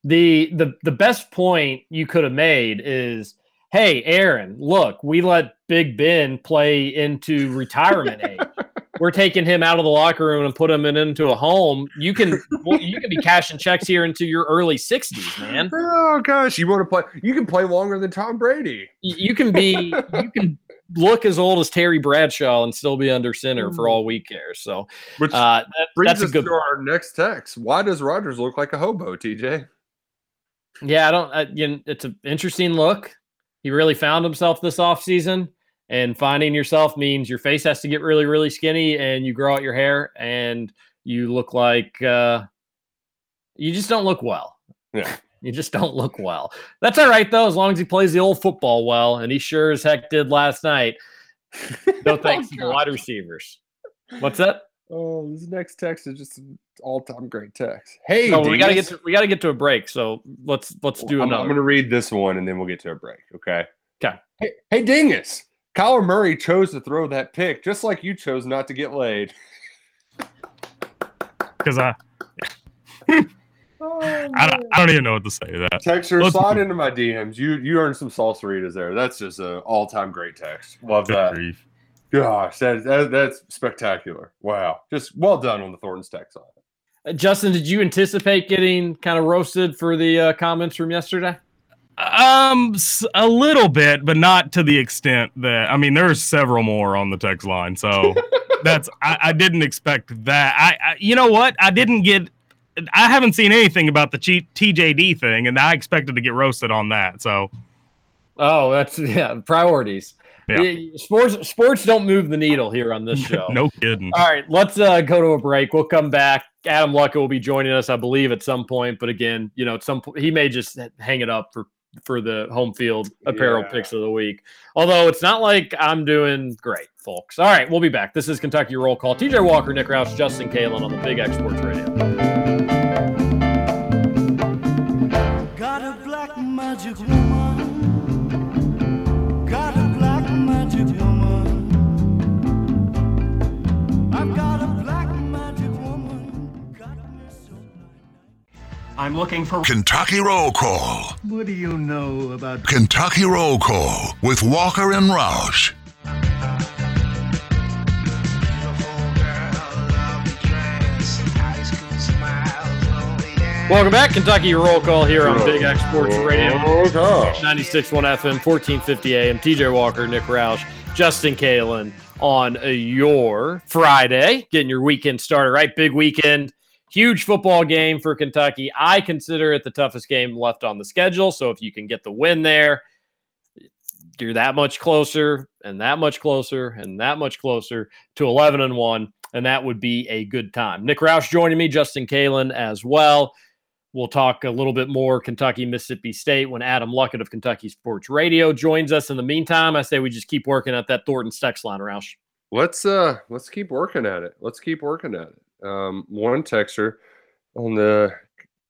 the the the best point you could have made is hey aaron look we let big ben play into retirement age we're taking him out of the locker room and put him in, into a home. You can you can be cashing checks here into your early 60s, man. Oh gosh, you want to play? You can play longer than Tom Brady. You can be you can look as old as Terry Bradshaw and still be under center for all we care. So Which uh, that, brings that's a us to our next text. Why does Rodgers look like a hobo, TJ? Yeah, I don't. I, you know, it's an interesting look. He really found himself this offseason, and finding yourself means your face has to get really, really skinny, and you grow out your hair, and you look like uh, you just don't look well. Yeah. You just don't look well. That's all right though, as long as he plays the old football well, and he sure as heck did last night. No thanks to the wide receivers. What's that? Oh, this next text is just an all-time great text. Hey, No, we gotta get to, we gotta get to a break. So let's let's do I'm, another. I'm going to read this one and then we'll get to a break. Okay. Okay. Hey, hey, Dingus. Kyler Murray chose to throw that pick just like you chose not to get laid. Because I, I, don't, I don't even know what to say to that. Texter, Let's- slide into my DMs. You you earned some salsaritas there. That's just an all-time great text. Love Good that. grief. Gosh, that, that that's spectacular. Wow, just well done on the Thorntons text on it. Uh, Justin, did you anticipate getting kind of roasted for the uh, comments from yesterday? Um, a little bit, but not to the extent that I mean, there's several more on the text line, so that's I, I didn't expect that. I, I, you know what? I didn't get. I haven't seen anything about the TJD thing, and I expected to get roasted on that. So Oh, that's yeah, priorities. Yeah. Sports sports don't move the needle here on this show. no kidding. All right, let's uh, go to a break. We'll come back. Adam Luckett will be joining us, I believe, at some point. But again, you know, at some point he may just hang it up for for the home field apparel Yeah. picks of the week. Although it's not like I'm doing great, folks. All right, we'll be back. This is Kentucky Roll Call. TJ Walker, Nick Roush, Justin Kalen on the Big X Sports Radio. I'm looking for. Kentucky Roll Call. What do you know about Kentucky Roll Call with Walker and Roush. Welcome back, Kentucky Roll Call here on Big X Sports Radio. Okay. 96.1 FM, 1450 AM. TJ Walker, Nick Roush, Justin Kalen on your Friday, getting your weekend started, right? Big weekend, huge football game for Kentucky. I consider it the toughest game left on the schedule. So if you can get the win there, you're that much closer and that much closer and that much closer to 11 and 1. And that would be a good time. Nick Roush joining me, Justin Kalen as well. We'll talk a little bit more Kentucky, Mississippi State when Adam Luckett of Kentucky Sports Radio joins us. In the meantime, I say we just keep working at that Thornton text line, Roush. Let's uh let's keep working at it. Let's keep working at it. Um, one texter on the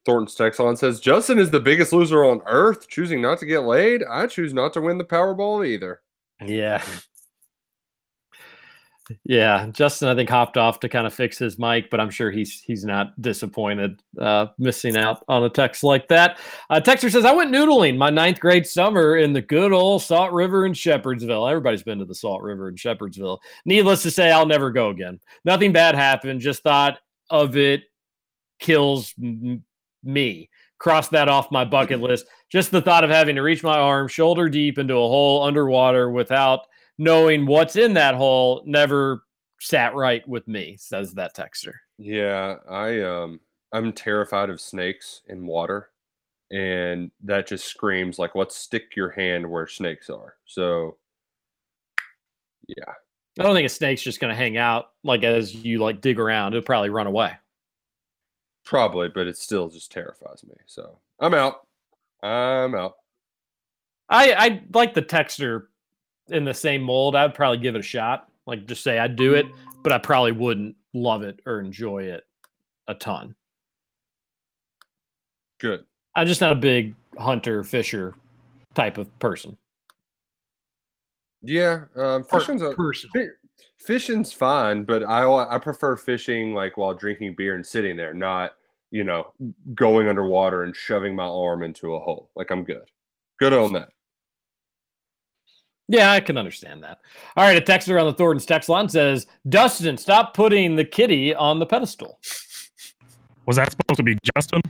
Thorntons text line says Justin is the biggest loser on earth, choosing not to get laid. I choose not to win the Powerball either. Yeah. Yeah, Justin, I think hopped off to kind of fix his mic, but I'm sure he's he's not disappointed uh, missing out on a text like that. Uh, Texter says, "I went noodling my ninth grade summer in the good old Salt River in Shepherdsville. Everybody's been to the Salt River in Shepherdsville. Needless to say, I'll never go again. Nothing bad happened. Just thought of it kills m- me. Cross that off my bucket list. Just the thought of having to reach my arm shoulder deep into a hole underwater without." Knowing what's in that hole never sat right with me, says that texter. Yeah, I um I'm terrified of snakes in water. And that just screams like let's stick your hand where snakes are. So yeah. I don't think a snake's just going to hang out like as you like dig around. It'll probably run away. Probably, but it still just terrifies me. So I'm out. I'm out. I I like the texter in the same mold. I'd probably give it a shot. Like just say I'd do it, but I probably wouldn't love it or enjoy it a ton. Good. I'm just not a big hunter fisher type of person. Yeah, um, fishing's a, person. fishing's fine, but I I prefer fishing like while drinking beer and sitting there, not you know going underwater and shoving my arm into a hole. Like I'm good, good on that. Yeah, I can understand that. All right, a texter on the Thorntons text line says, Dustin, stop putting the kitty on the pedestal. Was that supposed to be Justin?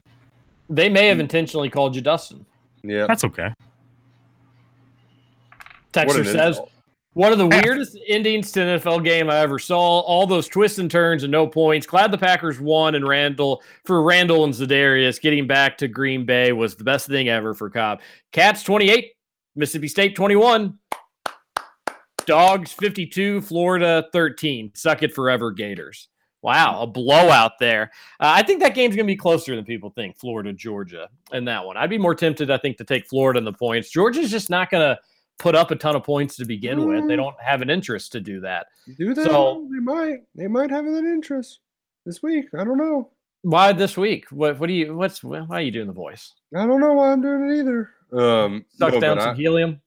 They may have intentionally called you Dustin. Yeah. That's okay. Texter says, insult. one of the weirdest endings to an NFL game I ever saw. All those twists and turns and no points. Glad the Packers won and Randall for Randall and Za'Darius getting back to Green Bay was the best thing ever for Cobb. Cats 28, Mississippi State 21. Dogs 52, Florida 13. Suck it forever, Gators. Wow, a blowout there. Uh, I think that game's going to be closer than people think. Florida, Georgia, and that one. I'd be more tempted, I think, to take Florida in the points. Georgia's just not going to put up a ton of points to begin with. They don't have an interest to do that. Do they? So- they might. They might have an interest this week. I don't know. Why this week? What? What do you? What's? Why are you doing the voice? I don't know why I'm doing it either. Um, Suck no, down some I- helium.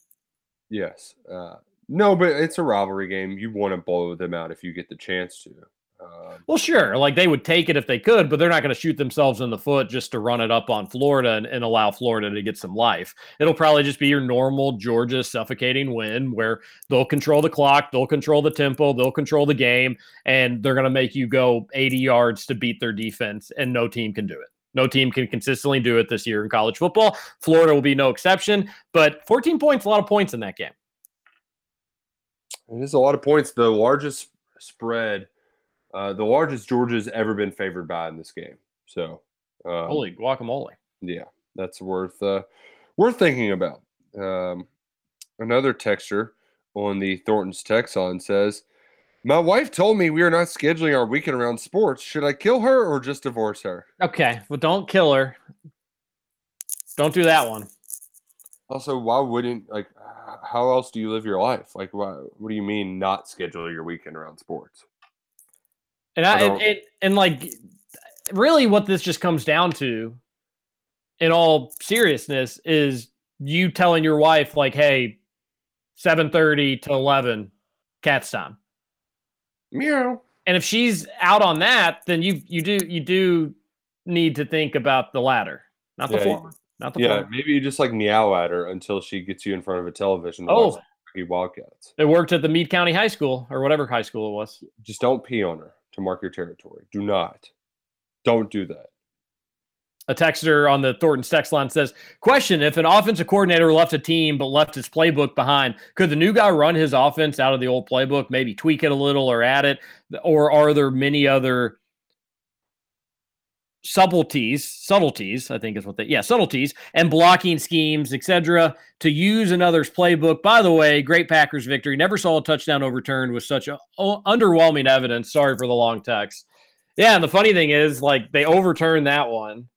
Yes. Uh, no, but it's a rivalry game. You want to blow them out if you get the chance to. Um, Well, sure. Like they would take it if they could, but they're not going to shoot themselves in the foot just to run it up on Florida and, and allow Florida to get some life. It'll probably just be your normal Georgia suffocating win where they'll control the clock, they'll control the tempo, they'll control the game, and they're going to make you go 80 yards to beat their defense, and no team can do it. No team can consistently do it this year in college football. Florida will be no exception, but 14 points, a lot of points in that game. It is a lot of points. The largest spread, uh, the largest Georgia's ever been favored by in this game. So, um, Holy guacamole. yeah, that's worth uh, worth thinking about. Um, another texture on the Thorntons text on says, "My wife told me we are not scheduling our weekend around sports. Should I kill her or just divorce her?" Okay, well, don't kill her. Don't do that one. Also, why wouldn't like? How else do you live your life? Like, why, what do you mean not schedule your weekend around sports? And I I, and, and, and like really what this just comes down to in all seriousness is you telling your wife like hey 7:30 to 11 cats time. Meow. And if she's out on that then you you do you do need to think about the latter, not the Yeah, former. Not the Yeah, maybe you just like meow at her until she gets you in front of a television. Oh. Wildcats. It worked at the Meade County High School or whatever high school it was. Just don't pee on her to mark your territory. Do not. Don't do that. a texter on the Thorntons text line says, Question If an offensive coordinator left a team but left his playbook behind, could the new guy run his offense out of the old playbook, maybe tweak it a little or add it? Or are there many other subtleties, subtleties, I think is what they, yeah, subtleties and blocking schemes, etc., to use another's playbook? By the way, great Packers victory. Never saw a touchdown overturned with such a, o- underwhelming evidence. Sorry for the long text. Yeah, and the funny thing is, like, they overturned that one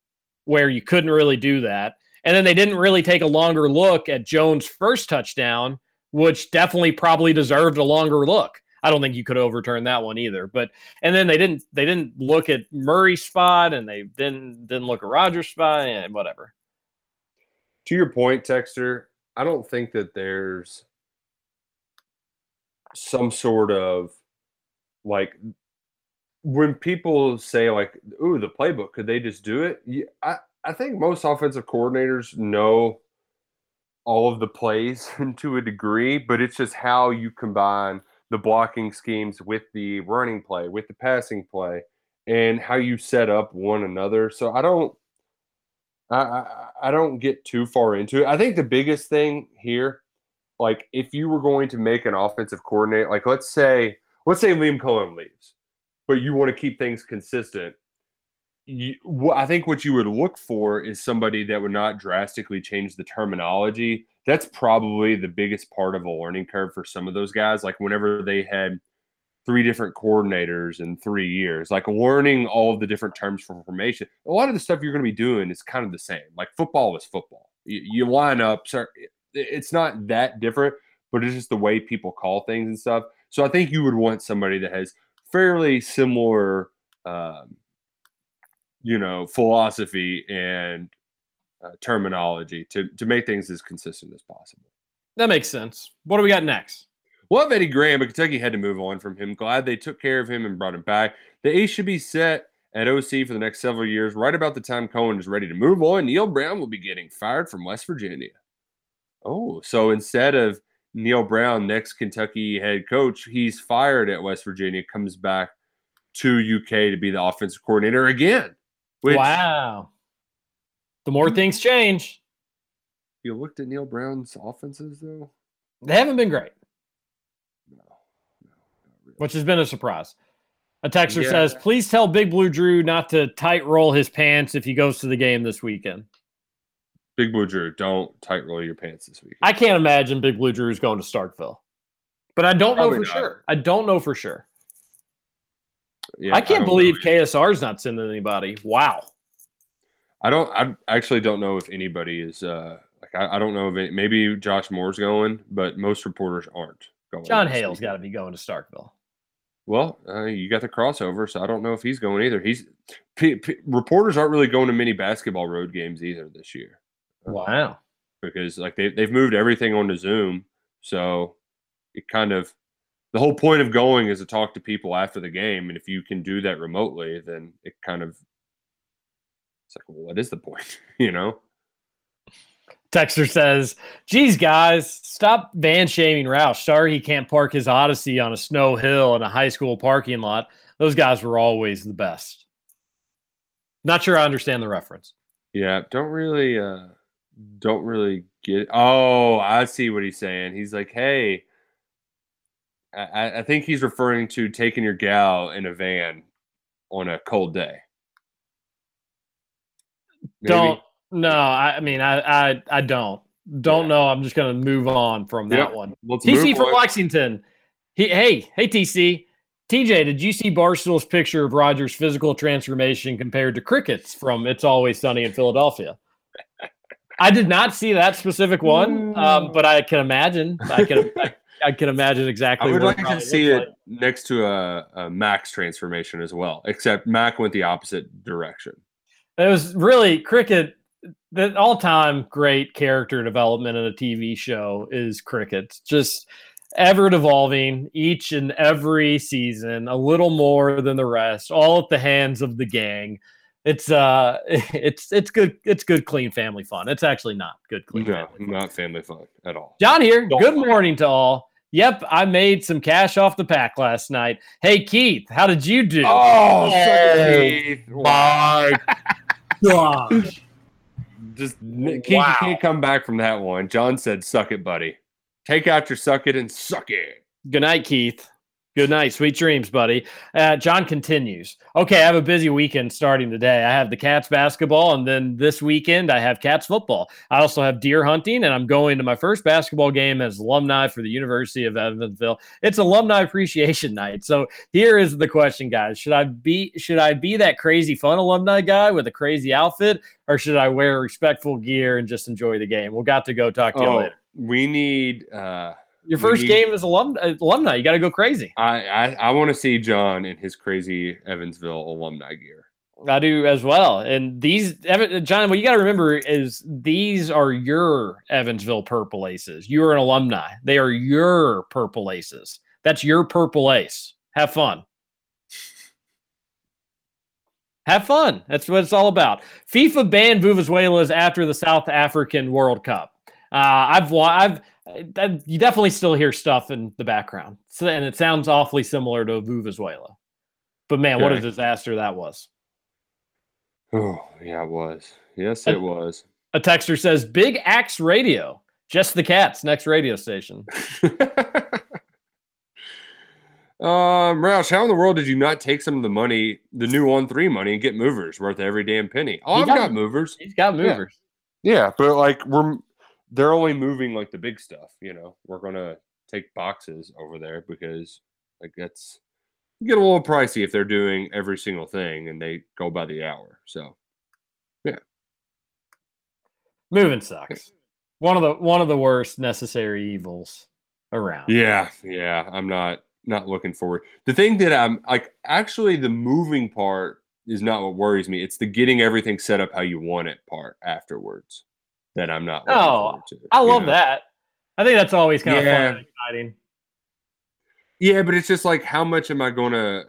where you couldn't really do that. And then they didn't really take a longer look at Jones' first touchdown, which definitely probably deserved a longer look. I don't think you could overturn that one either. But and then they didn't they didn't look at Murray's spot and they didn't didn't look at Rodgers' spot and whatever. To your point, Texter, I don't think that there's some sort of like when people say like, "Ooh, the playbook," could they just do it? Yeah, I I think most offensive coordinators know all of the plays to a degree, but it's just how you combine the blocking schemes with the running play, with the passing play, and how you set up one another. So I don't I, I don't get too far into it. I think the biggest thing here, like if you were going to make an offensive coordinator, like let's say let's say Liam Coen leaves, but you want to keep things consistent. You, I think what you would look for is somebody that would not drastically change the terminology. That's probably the biggest part of a learning curve for some of those guys. Like whenever they had three different coordinators in three years, like learning all of the different terms for formation. A lot of the stuff you're going to be doing is kind of the same. Like football is football. You, you line up. So it- it's not that different, but it's just the way people call things and stuff. So I think you would want somebody that has fairly similar, um, you know, philosophy and uh, terminology to to make things as consistent as possible. That makes sense. What do we got next? Love Eddie Gran, but Kentucky had to move on from him. Glad they took care of him and brought him back. The Ace should be set at OC for the next several years. Right about the time Coen is ready to move on, Neal Brown will be getting fired from West Virginia. Oh, so instead of Neal Brown, next Kentucky head coach, he's fired at West Virginia, comes back to UK to be the offensive coordinator again. Which, wow. The more things change, You looked at Neal Brown's offenses though. they haven't been great, No, no really. which has been a surprise. A texter Yeah. says, please tell Big Blue Drew not to tight roll his pants if he goes to the game this weekend. Big Blue Drew, don't tight roll your pants this week. I can't imagine Big Blue Drew is going to Starkville, but I don't know for not. sure. I don't know for sure. Yeah, I can't don't believe know. KSR's not sending anybody. Wow. I don't. I actually don't know if anybody is. uh Like I, I don't know if it, maybe Josh Moore's going, but most reporters aren't going. John Hale's got to be going to Starkville. Well, uh, you got the crossover, so I don't know if he's going either. He's p- p- reporters aren't really going to many basketball road games either this year Wow. because like they they've moved everything onto Zoom, so it kind of the whole point of going is to talk to people after the game, and if you can do that remotely, then it kind of it's like, well, what is the point, you know? Texter says, geez, guys, stop van shaming Roush. Sorry he can't park his Odyssey on a snow hill in a high school parking lot. Those guys were always the best. Not sure I understand the reference. Yeah, don't really uh don't really get it. Oh, I see what he's saying. He's like, hey, I- I, I think he's referring to taking your gal in a van on a cold day. Maybe? Don't no, I, I mean I I I don't. Don't know. I'm just gonna move on from that Yep, one. let's TC from on. Lexington. He, hey, hey TC. TJ, did you see Barstool's picture of Rodgers' physical transformation compared to crickets from It's Always Sunny in Philadelphia? I did not see that specific one, um, but I can imagine. I can I, I can imagine exactly. I would like to see it next to a, a Mac's transformation as well, except Mac went the opposite direction. It was really cricket. The all-time great character development in a TV show is cricket. Just ever evolving each and every season, a little more than the rest, all at the hands of the gang. It's uh, it's it's good. It's good, clean family fun. It's actually not good, clean. No, family. not family fun at all. John here. Good morning to all. Yep, I made some cash off the pack last night. Hey Keith, how did you do? Oh, Hey, my gosh. Just Keith, you Wow. can't come back from that one. John said, "Suck it, buddy. Take out your suck it and suck it." Good night, Keith. Good night. Sweet dreams, buddy. Uh, John continues. Okay, I have a busy weekend starting today. I have the Cats basketball, and then this weekend I have Cats football. I also have deer hunting, and I'm going to my first basketball game as alumni for the University of Evansville. It's alumni appreciation night. So here is the question, guys: Should I be should I be that crazy fun alumni guy with a crazy outfit, or should I wear respectful gear and just enjoy the game? We'll got to go. Talk to you Oh, later. we need uh Your first game as alum, alumni. You got to go crazy. I I, I want to see John in his crazy Evansville alumni gear. I do as well. And these, Evan, John, what you got to remember is these are your Evansville Purple Aces. You are an alumni. They are your Purple Aces. That's your Purple Ace. Have fun. Have fun. That's what it's all about. FIFA banned Vuvuzelas after the South African World Cup. Uh, I've, wa- I've, I- you definitely still hear stuff in the background, so, and it sounds awfully similar to Vuvuzuela. But man, what a disaster that was. Oh yeah, it was. Yes, it was. A texter says, Big Axe Radio. Just the cats, next radio station. Um, Roush, how in the world did you not take some of the money, the new On3 money, and get movers worth every damn penny? Oh, He I've got- got movers. He's got Yeah. movers. Yeah, but like we're they're only moving like the big stuff, you know. We're gonna take boxes over there because like that's get a little pricey if they're doing every single thing and they go by the hour. So yeah. Moving sucks. One of the one of the worst necessary evils around. yeah, yeah, I'm not not looking forward. The thing that I'm like actually the moving part is not what worries me. It's the getting everything set up how you want it part afterwards that I'm not Oh, to. I love know? that. I think that's always kind of fun Yeah. and exciting. Yeah, but it's just like how much am I going to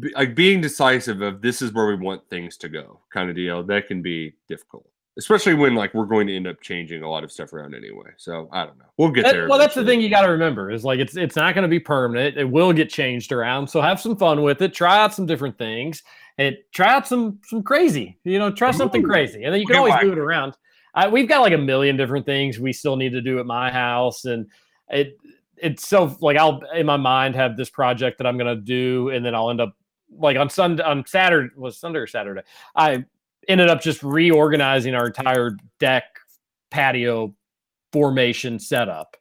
be, like being decisive of this is where we want things to go kind of deal. That can be difficult. especially when like we're going to end up changing a lot of stuff around anyway. So I don't know. We'll get That- there. well, that's the thing you got to remember is like it's it's not going to be permanent. It will get changed around. So have some fun with it. Try out some different things. And try out some some crazy. You know, try something crazy, and then you can Okay, always move it around. I, we've got like a million different things we still need to do at my house, and it it's so like I'll in my mind have this project that I'm to do, and then I'll end up like on Sunday on Saturday was Sunday or Saturday. I ended up just reorganizing our entire deck patio formation setup.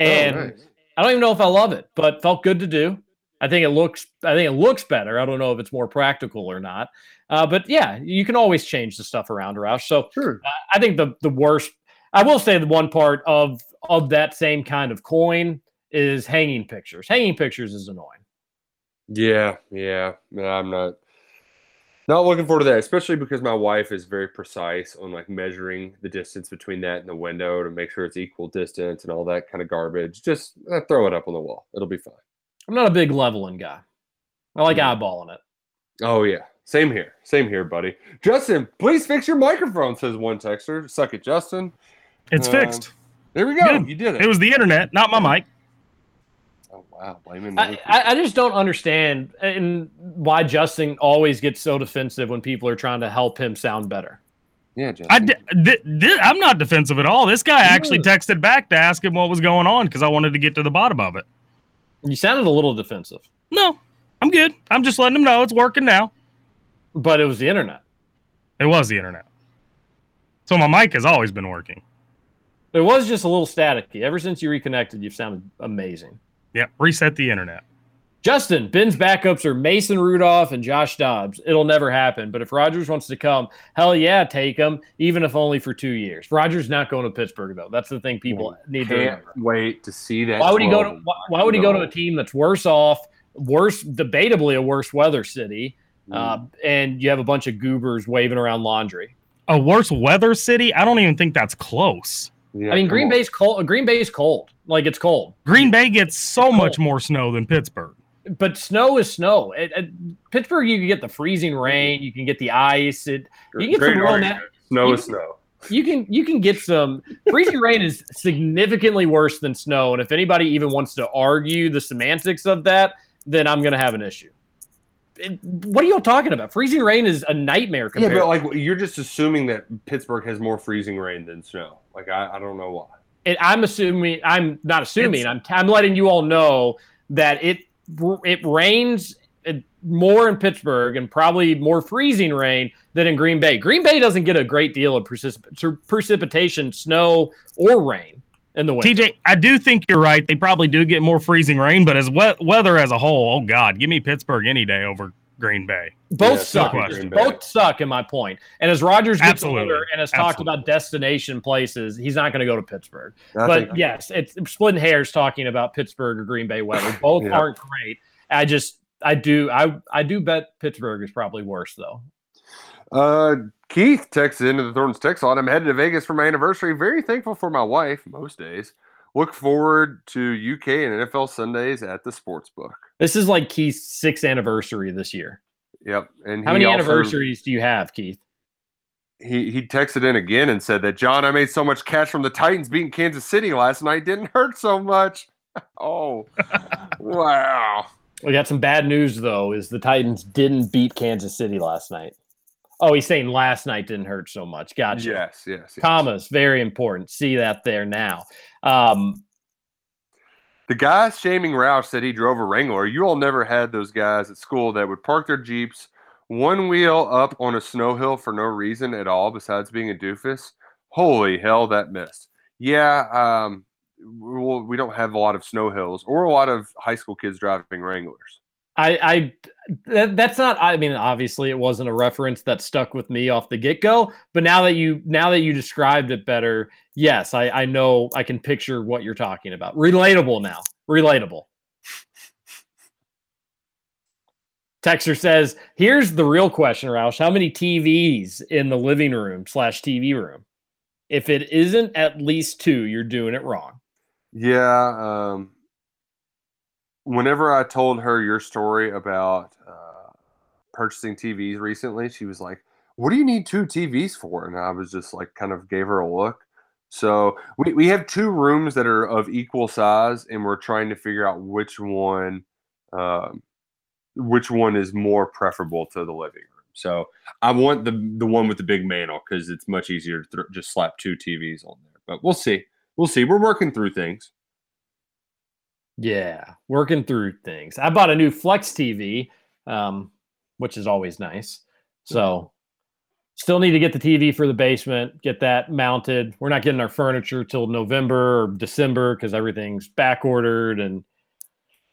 Oh, and Oh, nice. I don't even know if I love it, but felt good to do. I think it looks I think it looks better. I don't know if it's more practical or not. Uh, but yeah, you can always change the stuff around, Roush. So uh, I think the the worst I will say the one part of of that same kind of coin is hanging pictures. Hanging pictures is annoying. Yeah, yeah. I'm not not looking forward to that, especially because my wife is very precise on like measuring the distance between that and the window to make sure it's equal distance and all that kind of garbage. Just uh, throw it up on the wall. It'll be fine. I'm not a big leveling guy. I like eyeballing it. Oh yeah. Same here. Same here, buddy. Justin, please fix your microphone, says one texter. Suck it, Justin. It's Um, fixed. There we go. Good. You did it. It was the internet, not my mic. Oh wow, blaming I, I I just don't understand and why Justin always gets so defensive when people are trying to help him sound better. Yeah, Justin. I di- thi- thi- I'm not defensive at all. This guy actually texted back to ask him what was going on because I wanted to get to the bottom of it. You sounded a little defensive, No, I'm good. I'm just letting them know it's working now. but it was the internet. It was the internet. So my mic has always been working. It was just a little staticky. Ever since you reconnected, you've sounded amazing. Yeah, reset the internet. Justin, Ben's backups are Mason Rudolph and Josh Dobbs. It'll never happen. But if Rodgers wants to come, hell yeah, take him, even if only for two years. Rodgers not going to Pittsburgh though. That's the thing people need to Can't remember. wait to see that. Why would he go to why, why would he go to a team that's worse off, worse, debatably a worse weather city, Mm. uh, and you have a bunch of goobers waving around laundry? A worse weather city? I don't even think that's close. Yeah, I mean, Green on. Bay's cold. Green Bay's cold. Like it's cold. Green Bay gets so much more snow than Pittsburgh. But snow is snow. At, at Pittsburgh, you can get the freezing mm-hmm. rain, you can get the ice. It you can get Great some real na- Snow you is snow. you can you can get some freezing rain is significantly worse than snow. And if anybody even wants to argue the semantics of that, then I'm gonna have an issue. It- what are you all talking about? Freezing rain is a nightmare Yeah, compared. but like you're just assuming that Pittsburgh has more freezing rain than snow. Like I, I don't know why. it, I'm assuming I'm not assuming. It's- I'm I'm letting you all know that it it rains uh, more in Pittsburgh and probably more freezing rain than in Green Bay. Green Bay doesn't get a great deal of precip- precipitation, snow or rain in the winter. TJ, I do think you're right. They probably do get more freezing rain, but as we- weather as a whole, oh God, give me Pittsburgh any day over Green Bay. Both Yeah, suck. no question. Both suck, in my point. And as Rodgers gets Absolutely. older and has talked Absolutely. about destination places, he's not going to go to Pittsburgh. I but think- yes, it's splitting hairs talking about Pittsburgh or Green Bay weather. Both Yeah. aren't great. I just, I do, I, I do bet Pittsburgh is probably worse though. Uh, Keith texts into the Thorns text line. I'm headed to Vegas for my anniversary. Very thankful for my wife most days. Look forward to UK and NFL Sundays at the sports book. This is like Keith's sixth anniversary this year. Yep. And How many also- anniversaries do you have, Keith? He he texted in again and said that John, I made so much cash from the Titans beating Kansas City last night. Didn't hurt so much. Oh, wow. We got some bad news though. Is the Titans didn't beat Kansas City last night? Oh, he's saying last night didn't hurt so much. Gotcha. Yes, yes, yes. Commas very important. See that there now. Um, The guy shaming Roush said he drove a Wrangler. You all never had those guys at school that would park their Jeeps one wheel up on a snow hill for no reason at all besides being a doofus. Holy hell, that missed. Yeah, um, well, we don't have a lot of snow hills or a lot of high school kids driving Wranglers. I, I that, that's not. I mean, obviously, it wasn't a reference that stuck with me off the get go. But now that you now that you described it better, yes, I, I know I can picture what you're talking about. Relatable now. Relatable. Texter says, "Here's the real question, Roush. How many TVs in the living room slash TV room? If it isn't at least two, you're doing it wrong." Yeah. Um, whenever I told her your story about uh, purchasing TVs recently, she was like, what do you need two TVs for? And I was just like, kind of gave her a look. So we, we have two rooms that are of equal size, and we're trying to figure out which one, um, which one is more preferable to the living room. So I want the the one with the big mantle because it's much easier to th- just slap two TVs on there. But we'll see. We'll see. We're working through things. Yeah, working through things. I bought a new Flex TV, um, which is always nice. So, still need to get the TV for the basement, get that mounted. We're not getting our furniture till November or December because everything's back ordered and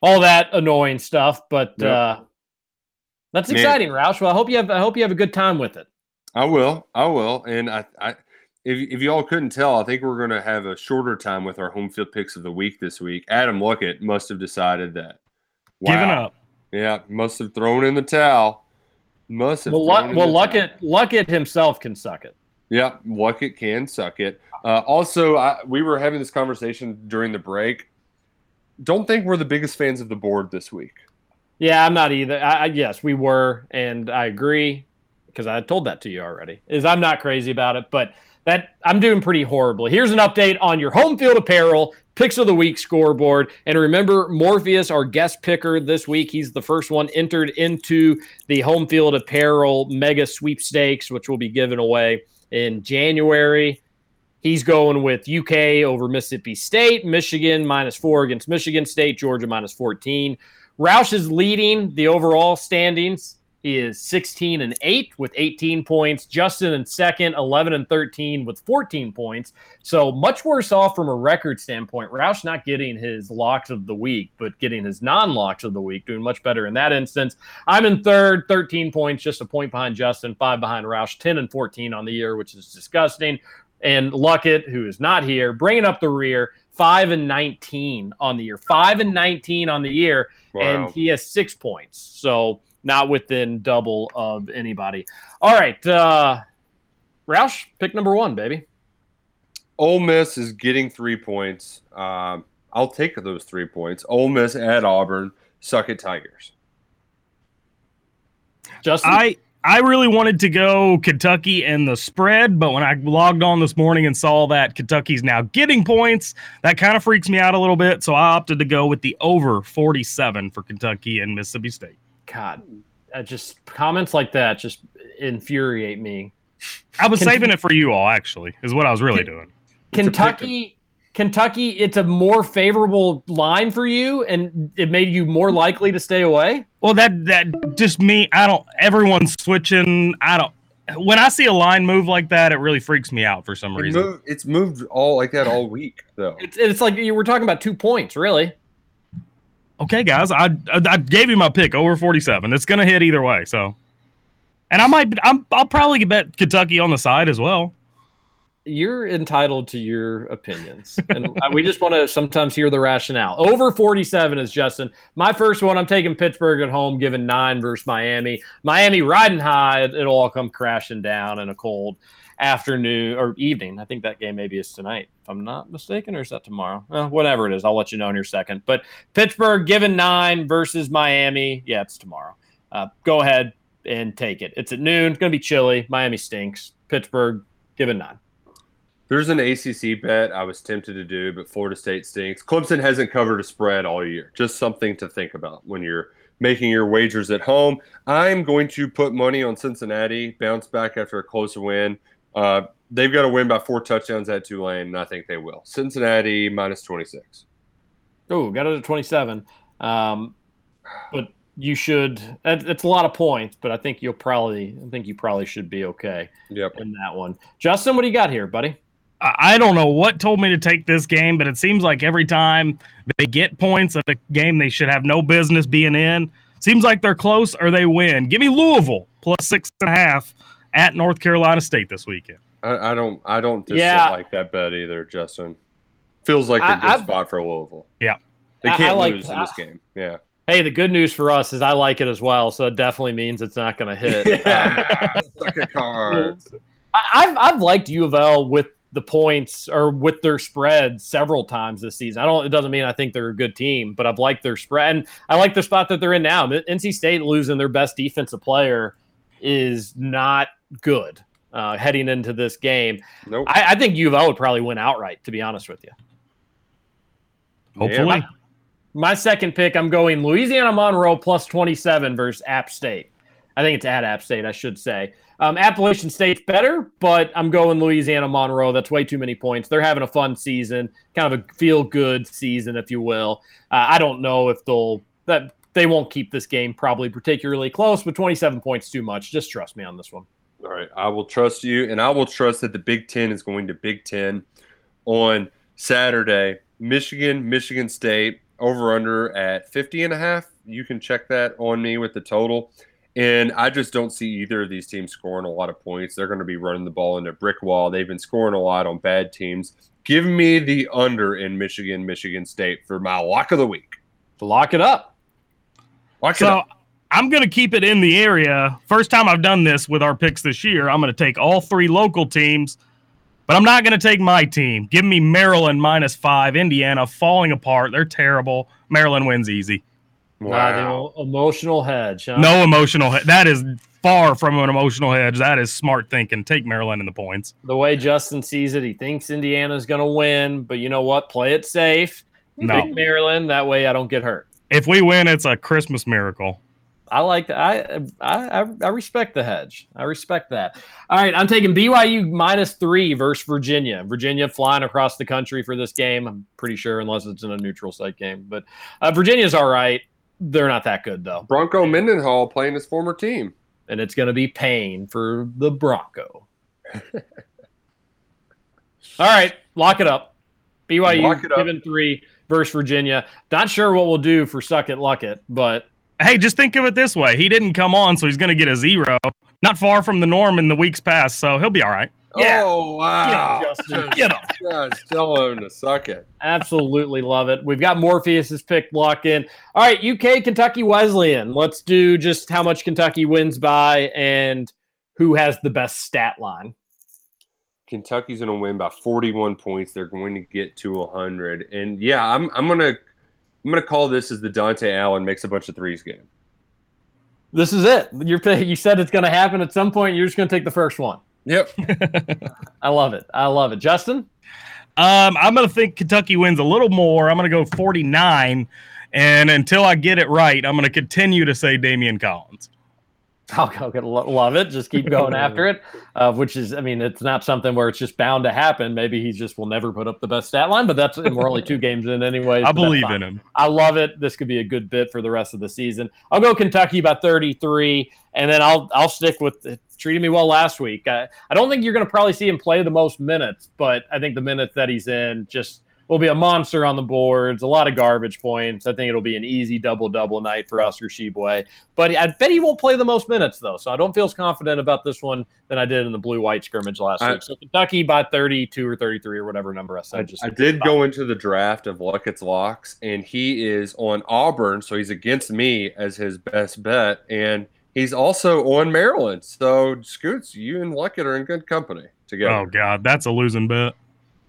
all that annoying stuff. But Yep. uh, that's Man. exciting, Roush. Well, I hope you have I hope you have a good time with it. I will. I will. And I, I if, if y'all couldn't tell, I think we're going to have a shorter time with our home field picks of the week this week. Adam Luckett must have decided that. Giving Wow. up. Yeah, must have thrown in the towel. Must have. Well, thrown Luck, in well, the Luckett Luckett himself can suck it. Yeah, Luckett can suck it. Uh, also, I, we were having this conversation during the break. Don't think we're the biggest fans of the board this week. Yeah, I'm not either. I, I, yes, we were, and I agree because I told that to you already. Is I'm not crazy about it, but that I'm doing pretty horribly. Here's an update on your home field apparel picks of the week scoreboard, and remember Morpheus, our guest picker this week. He's the first one entered into the home field apparel mega sweepstakes, which will be given away in January. He's going with UK over Mississippi State, Michigan minus four against Michigan State, Georgia minus 14. Roush is leading the overall standings. He is 16 and 8 with 18 points. Justin in second, 11 and 13 with 14 points. So much worse off from a record standpoint. Roush not getting his locks of the week, but getting his non locks of the week, doing much better in that instance. I'm in third, 13 points, just a point behind Justin, five behind Roush, 10 and 14 on the year, which is disgusting. And Luckett, who is not here, bringing up the rear, five and 19 on the year, five and 19 on the year, Wow. and he has six points. So not within double of anybody. All right. Uh, Roush, pick number one, baby. Ole Miss is getting three points. Um, I'll take those three points. Ole Miss at Auburn. Suck it, Tigers. Justin? I I really wanted to go Kentucky and the spread, but when I logged on this morning and saw that Kentucky's now getting points, that kind of freaks me out a little bit. So I opted to go with the over 47 for Kentucky and Mississippi State. God, uh, just comments like that just infuriate me. I was Ken- saving it for you all, actually, is what I was really doing. Kentucky, Kentucky, it's a more favorable line for you, and it made you more likely to stay away. Well, that that just me. I don't. Everyone's switching. I don't. When I see a line move like that, it really freaks me out for some It reason. moved, it's moved all like that all week, though. It's, it's like you were talking about two points, really. Okay, guys, I, I gave you my pick over 47. It's gonna hit either way. So, and I might. I'm. I'll probably bet Kentucky on the side as well. You're entitled to your opinions, and we just want to sometimes hear the rationale. Over 47 is Justin. My first one, I'm taking Pittsburgh at home, giving nine versus Miami. Miami riding high. It'll all come crashing down in a cold afternoon or evening. I think that game maybe is tonight, if I'm not mistaken, or is that tomorrow? Uh, whatever it is, I'll let you know in your second. But Pittsburgh giving nine versus Miami. Yeah, it's tomorrow. Uh, go ahead and take it. It's at noon. It's going to be chilly. Miami stinks. Pittsburgh giving nine. There's an ACC bet I was tempted to do, but Florida State stinks. Clemson hasn't covered a spread all year. Just something to think about when you're making your wagers at home. I'm going to put money on Cincinnati, bounce back after a close win. Uh, they've got to win by four touchdowns at Tulane, and I think they will. Cincinnati minus 26. Oh, got it at 27. Um, but you should, it's a lot of points, but I think you'll probably. I think you probably should be okay. Yep. In that one, Justin, what do you got here, buddy? I I don't know what told me to take this game, but it seems like every time they get points at a game they should have no business being in, seems like they're close or they win. Give me Louisville plus six and a half at North Carolina State this weekend. I, I don't. I don't just Yeah. like that bet either, Justin. Feels like a good I've- spot for Louisville. Yeah. They I- I can't like- lose in this game. Yeah. Hey, the good news for us is I like it as well, so it definitely means it's not going to hit. Um, Suck a card. I've I've liked U of L with the points or with their spread several times this season. I don't. It doesn't mean I think they're a good team, but I've liked their spread. And I like the spot that they're in now. NC State losing their best defensive player is not good uh, heading into this game. Nope. I, I think U of L would probably win outright. To be honest with you. Hopefully. My second pick, I'm going Louisiana Monroe plus 27 versus App State. I think it's at App State, I should say. Um, Appalachian State's better, but I'm going Louisiana Monroe. That's way too many points. They're having a fun season, kind of a feel good season, if you will. Uh, I don't know if they'll that they won't keep this game probably particularly close, but 27 points too much. Just trust me on this one. All right, I will trust you, and I will trust that the Big Ten is going to Big Ten on Saturday. Michigan, Michigan State, over under at 50 and a half. You can check that on me with the total. And I just don't see either of these teams scoring a lot of points. They're going to be running the ball in a brick wall. They've been scoring a lot on bad teams. Give me the under in Michigan, Michigan State for my lock of the week. Lock it up. Lock it So up. I'm going to keep it in the area. First time I've done this with our picks this year. I'm going to take all three local teams, but I'm not going to take my team. Give me Maryland minus five. Indiana falling apart. They're terrible. Maryland wins easy. Nah, the emotional hedge. huh? No emotional. he- That is far from an emotional hedge. That is smart thinking. Take Maryland in the points. the way Justin sees it, he thinks Indiana's going to win, but you know what? Play it safe. No. Pick Maryland. That way I don't get hurt. If we win, it's a Christmas miracle. I like. I, I I I respect the hedge. I respect that. All right, I'm taking BYU minus three versus Virginia. Virginia flying across the country for this game. I'm pretty sure, unless it's in a neutral site game. But uh, Virginia's all right. They're not that good though, Bronco Mendenhall playing his former team. and it's going to be pain for the Bronco. all right, lock it up. BYU Lock it up. given three versus Virginia. Not sure what we'll do for suck it, luck it, but Hey, just think of it this way. He didn't come on, so he's going to get a zero. Not far from the norm in the weeks past, so he'll be all right. Yeah. Oh wow! Get him, Justin. Get him! Just tell him to suck it. Absolutely love it. We've got Morpheus's pick locked in. All right, UK Kentucky Wesleyan. Let's do just how much Kentucky wins by and who has the best stat line. Kentucky's going to win by 41 points. They're going to get to 100. And yeah, I'm I'm going to I'm going to call this as the Dontaie Allen makes a bunch of threes game. This is it. You're you said it's going to happen at some point. You're just going to take the first one. Yep. I love it. I love it. Justin, Um, I'm going to think Kentucky wins a little more. I'm going to go 49. And until I get it right, I'm going to continue to say Daimion Collins. I'll go get lo- love it. Just keep going after it. Uh, which is, I mean, it's not something where it's just bound to happen. Maybe he just will never put up the best stat line, but that's and we're only two games in anyway. I believe in him. I love it. This could be a good bit for the rest of the season. I'll go Kentucky by 33, and then I'll I'll stick with it. Treated me well last week. I, I don't think you're going to probably see him play the most minutes, but I think the minutes that he's in just will be a monster on the boards. A lot of garbage points. I think it'll be an easy double double night for Oscar Tshiebwe. But I bet he won't play the most minutes though, so I don't feel as confident about this one than I did in the blue white scrimmage last I- week. So Kentucky by 32 or 33 or whatever number I said. I, just I did go into the draft of Luckett's locks, and he is on Auburn, so he's against me as his best bet, and he's also on Maryland. So Scoots, you and Luckett are in good company together. Oh, God. That's a losing bet.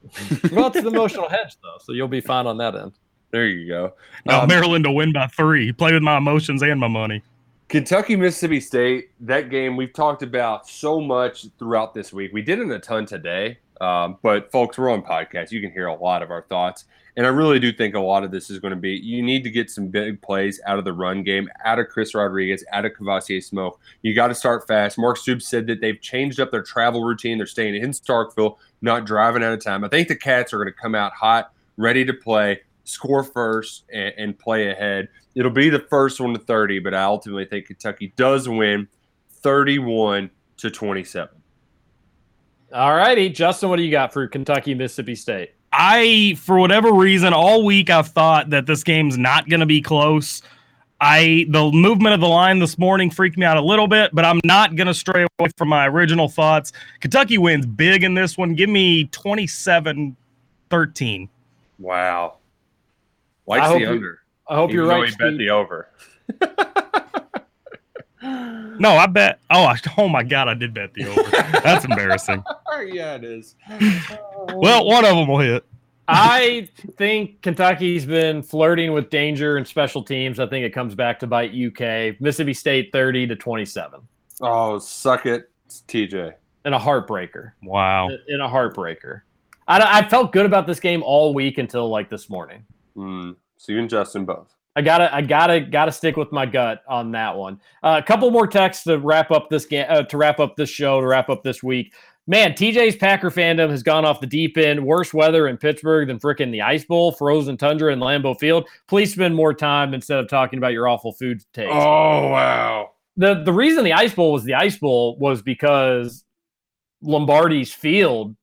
well, it's an emotional hedge though, so you'll be fine on that end. There you go. No, Um, Maryland to win by three. Play with my emotions and my money. Kentucky, Mississippi State, that game we've talked about so much throughout this week. We didn't a ton today, um, but folks, we're on podcast. You can hear a lot of our thoughts. And I really do think a lot of this is going to be you need to get some big plays out of the run game, out of Chris Rodriguez, out of Kavosiey Smoke. You got to start fast. Mark Stoops said that they've changed up their travel routine. They're staying in Starkville, not driving out of time. I think the Cats are going to come out hot, ready to play, score first, and, and play ahead. It'll be the first one to 30, but I ultimately think Kentucky does win 31 to 27. All righty, Justin, what do you got for Kentucky, Mississippi State? I, for whatever reason, all week I've thought that this game's not going to be close. I the movement of the line this morning freaked me out a little bit, but I'm not going to stray away from my original thoughts. Kentucky wins big in this one. Give me 27 13. Wow. I Likes hope the You, I hope Even you're right. he bet Steve. the over. No, I bet. Oh, I, oh my God, I did bet the over. That's embarrassing. yeah, it is. Well, one of them will hit. I think Kentucky's been flirting with danger and special teams. I think it comes back to bite UK. Mississippi State 30 to 27. Oh, suck it. It's TJ. and a heartbreaker. Wow. In a heartbreaker. I, I felt good about this game all week until like this morning. Mm. So you and Justin both. I gotta, I gotta, gotta stick with my gut on that one. Uh, a couple more texts to wrap up this game, uh, to wrap up this show, to wrap up this week. Man, TJ's Packer fandom has gone off the deep end. Worse weather in Pittsburgh than frickin' the Ice Bowl, frozen tundra in Lambeau Field. Please spend more time instead of talking about your awful food taste. Oh wow. the the reason the Ice Bowl was the Ice Bowl was because Lombardi's field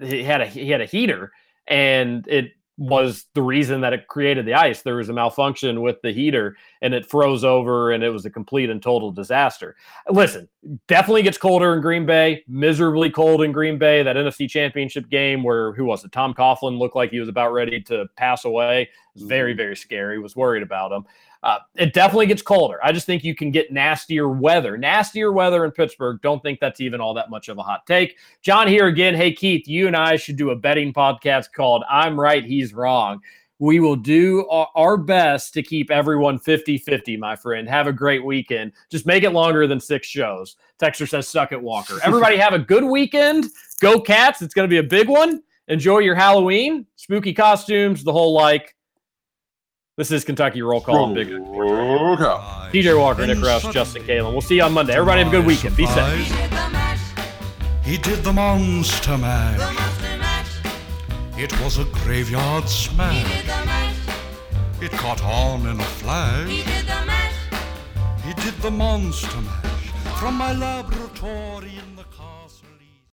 he had a he had a heater and it was the reason that it created the ice. There was a malfunction with the heater and it froze over and it was a complete and total disaster. Listen, definitely gets colder in Green Bay, miserably cold in Green Bay. That NFC championship game where who was it? Tom Coughlin looked like he was about ready to pass away. It was very, mm-hmm. very scary. Was worried about him. Uh, it definitely gets colder. I just think you can get nastier weather. Nastier weather in Pittsburgh. Don't think that's even all that much of a hot take. John here again. Hey, Keith, you and I should do a betting podcast called I'm Right, He's Wrong. We will do our- best to keep everyone 50 50, my friend. Have a great weekend. Just make it longer than six shows. Texter says, suck it, Walker. Everybody have a good weekend. Go, Cats. It's going to be a big one. Enjoy your Halloween, spooky costumes, the whole like. This is Kentucky Roll Call and Big TJ Walker, Nick Roush, Justin Kalen. We'll see you on Monday. Everybody have a good weekend. Be safe. He did the monster mash. It was a graveyard smash. It caught on in a flash. He did the monster mash from my laboratory in the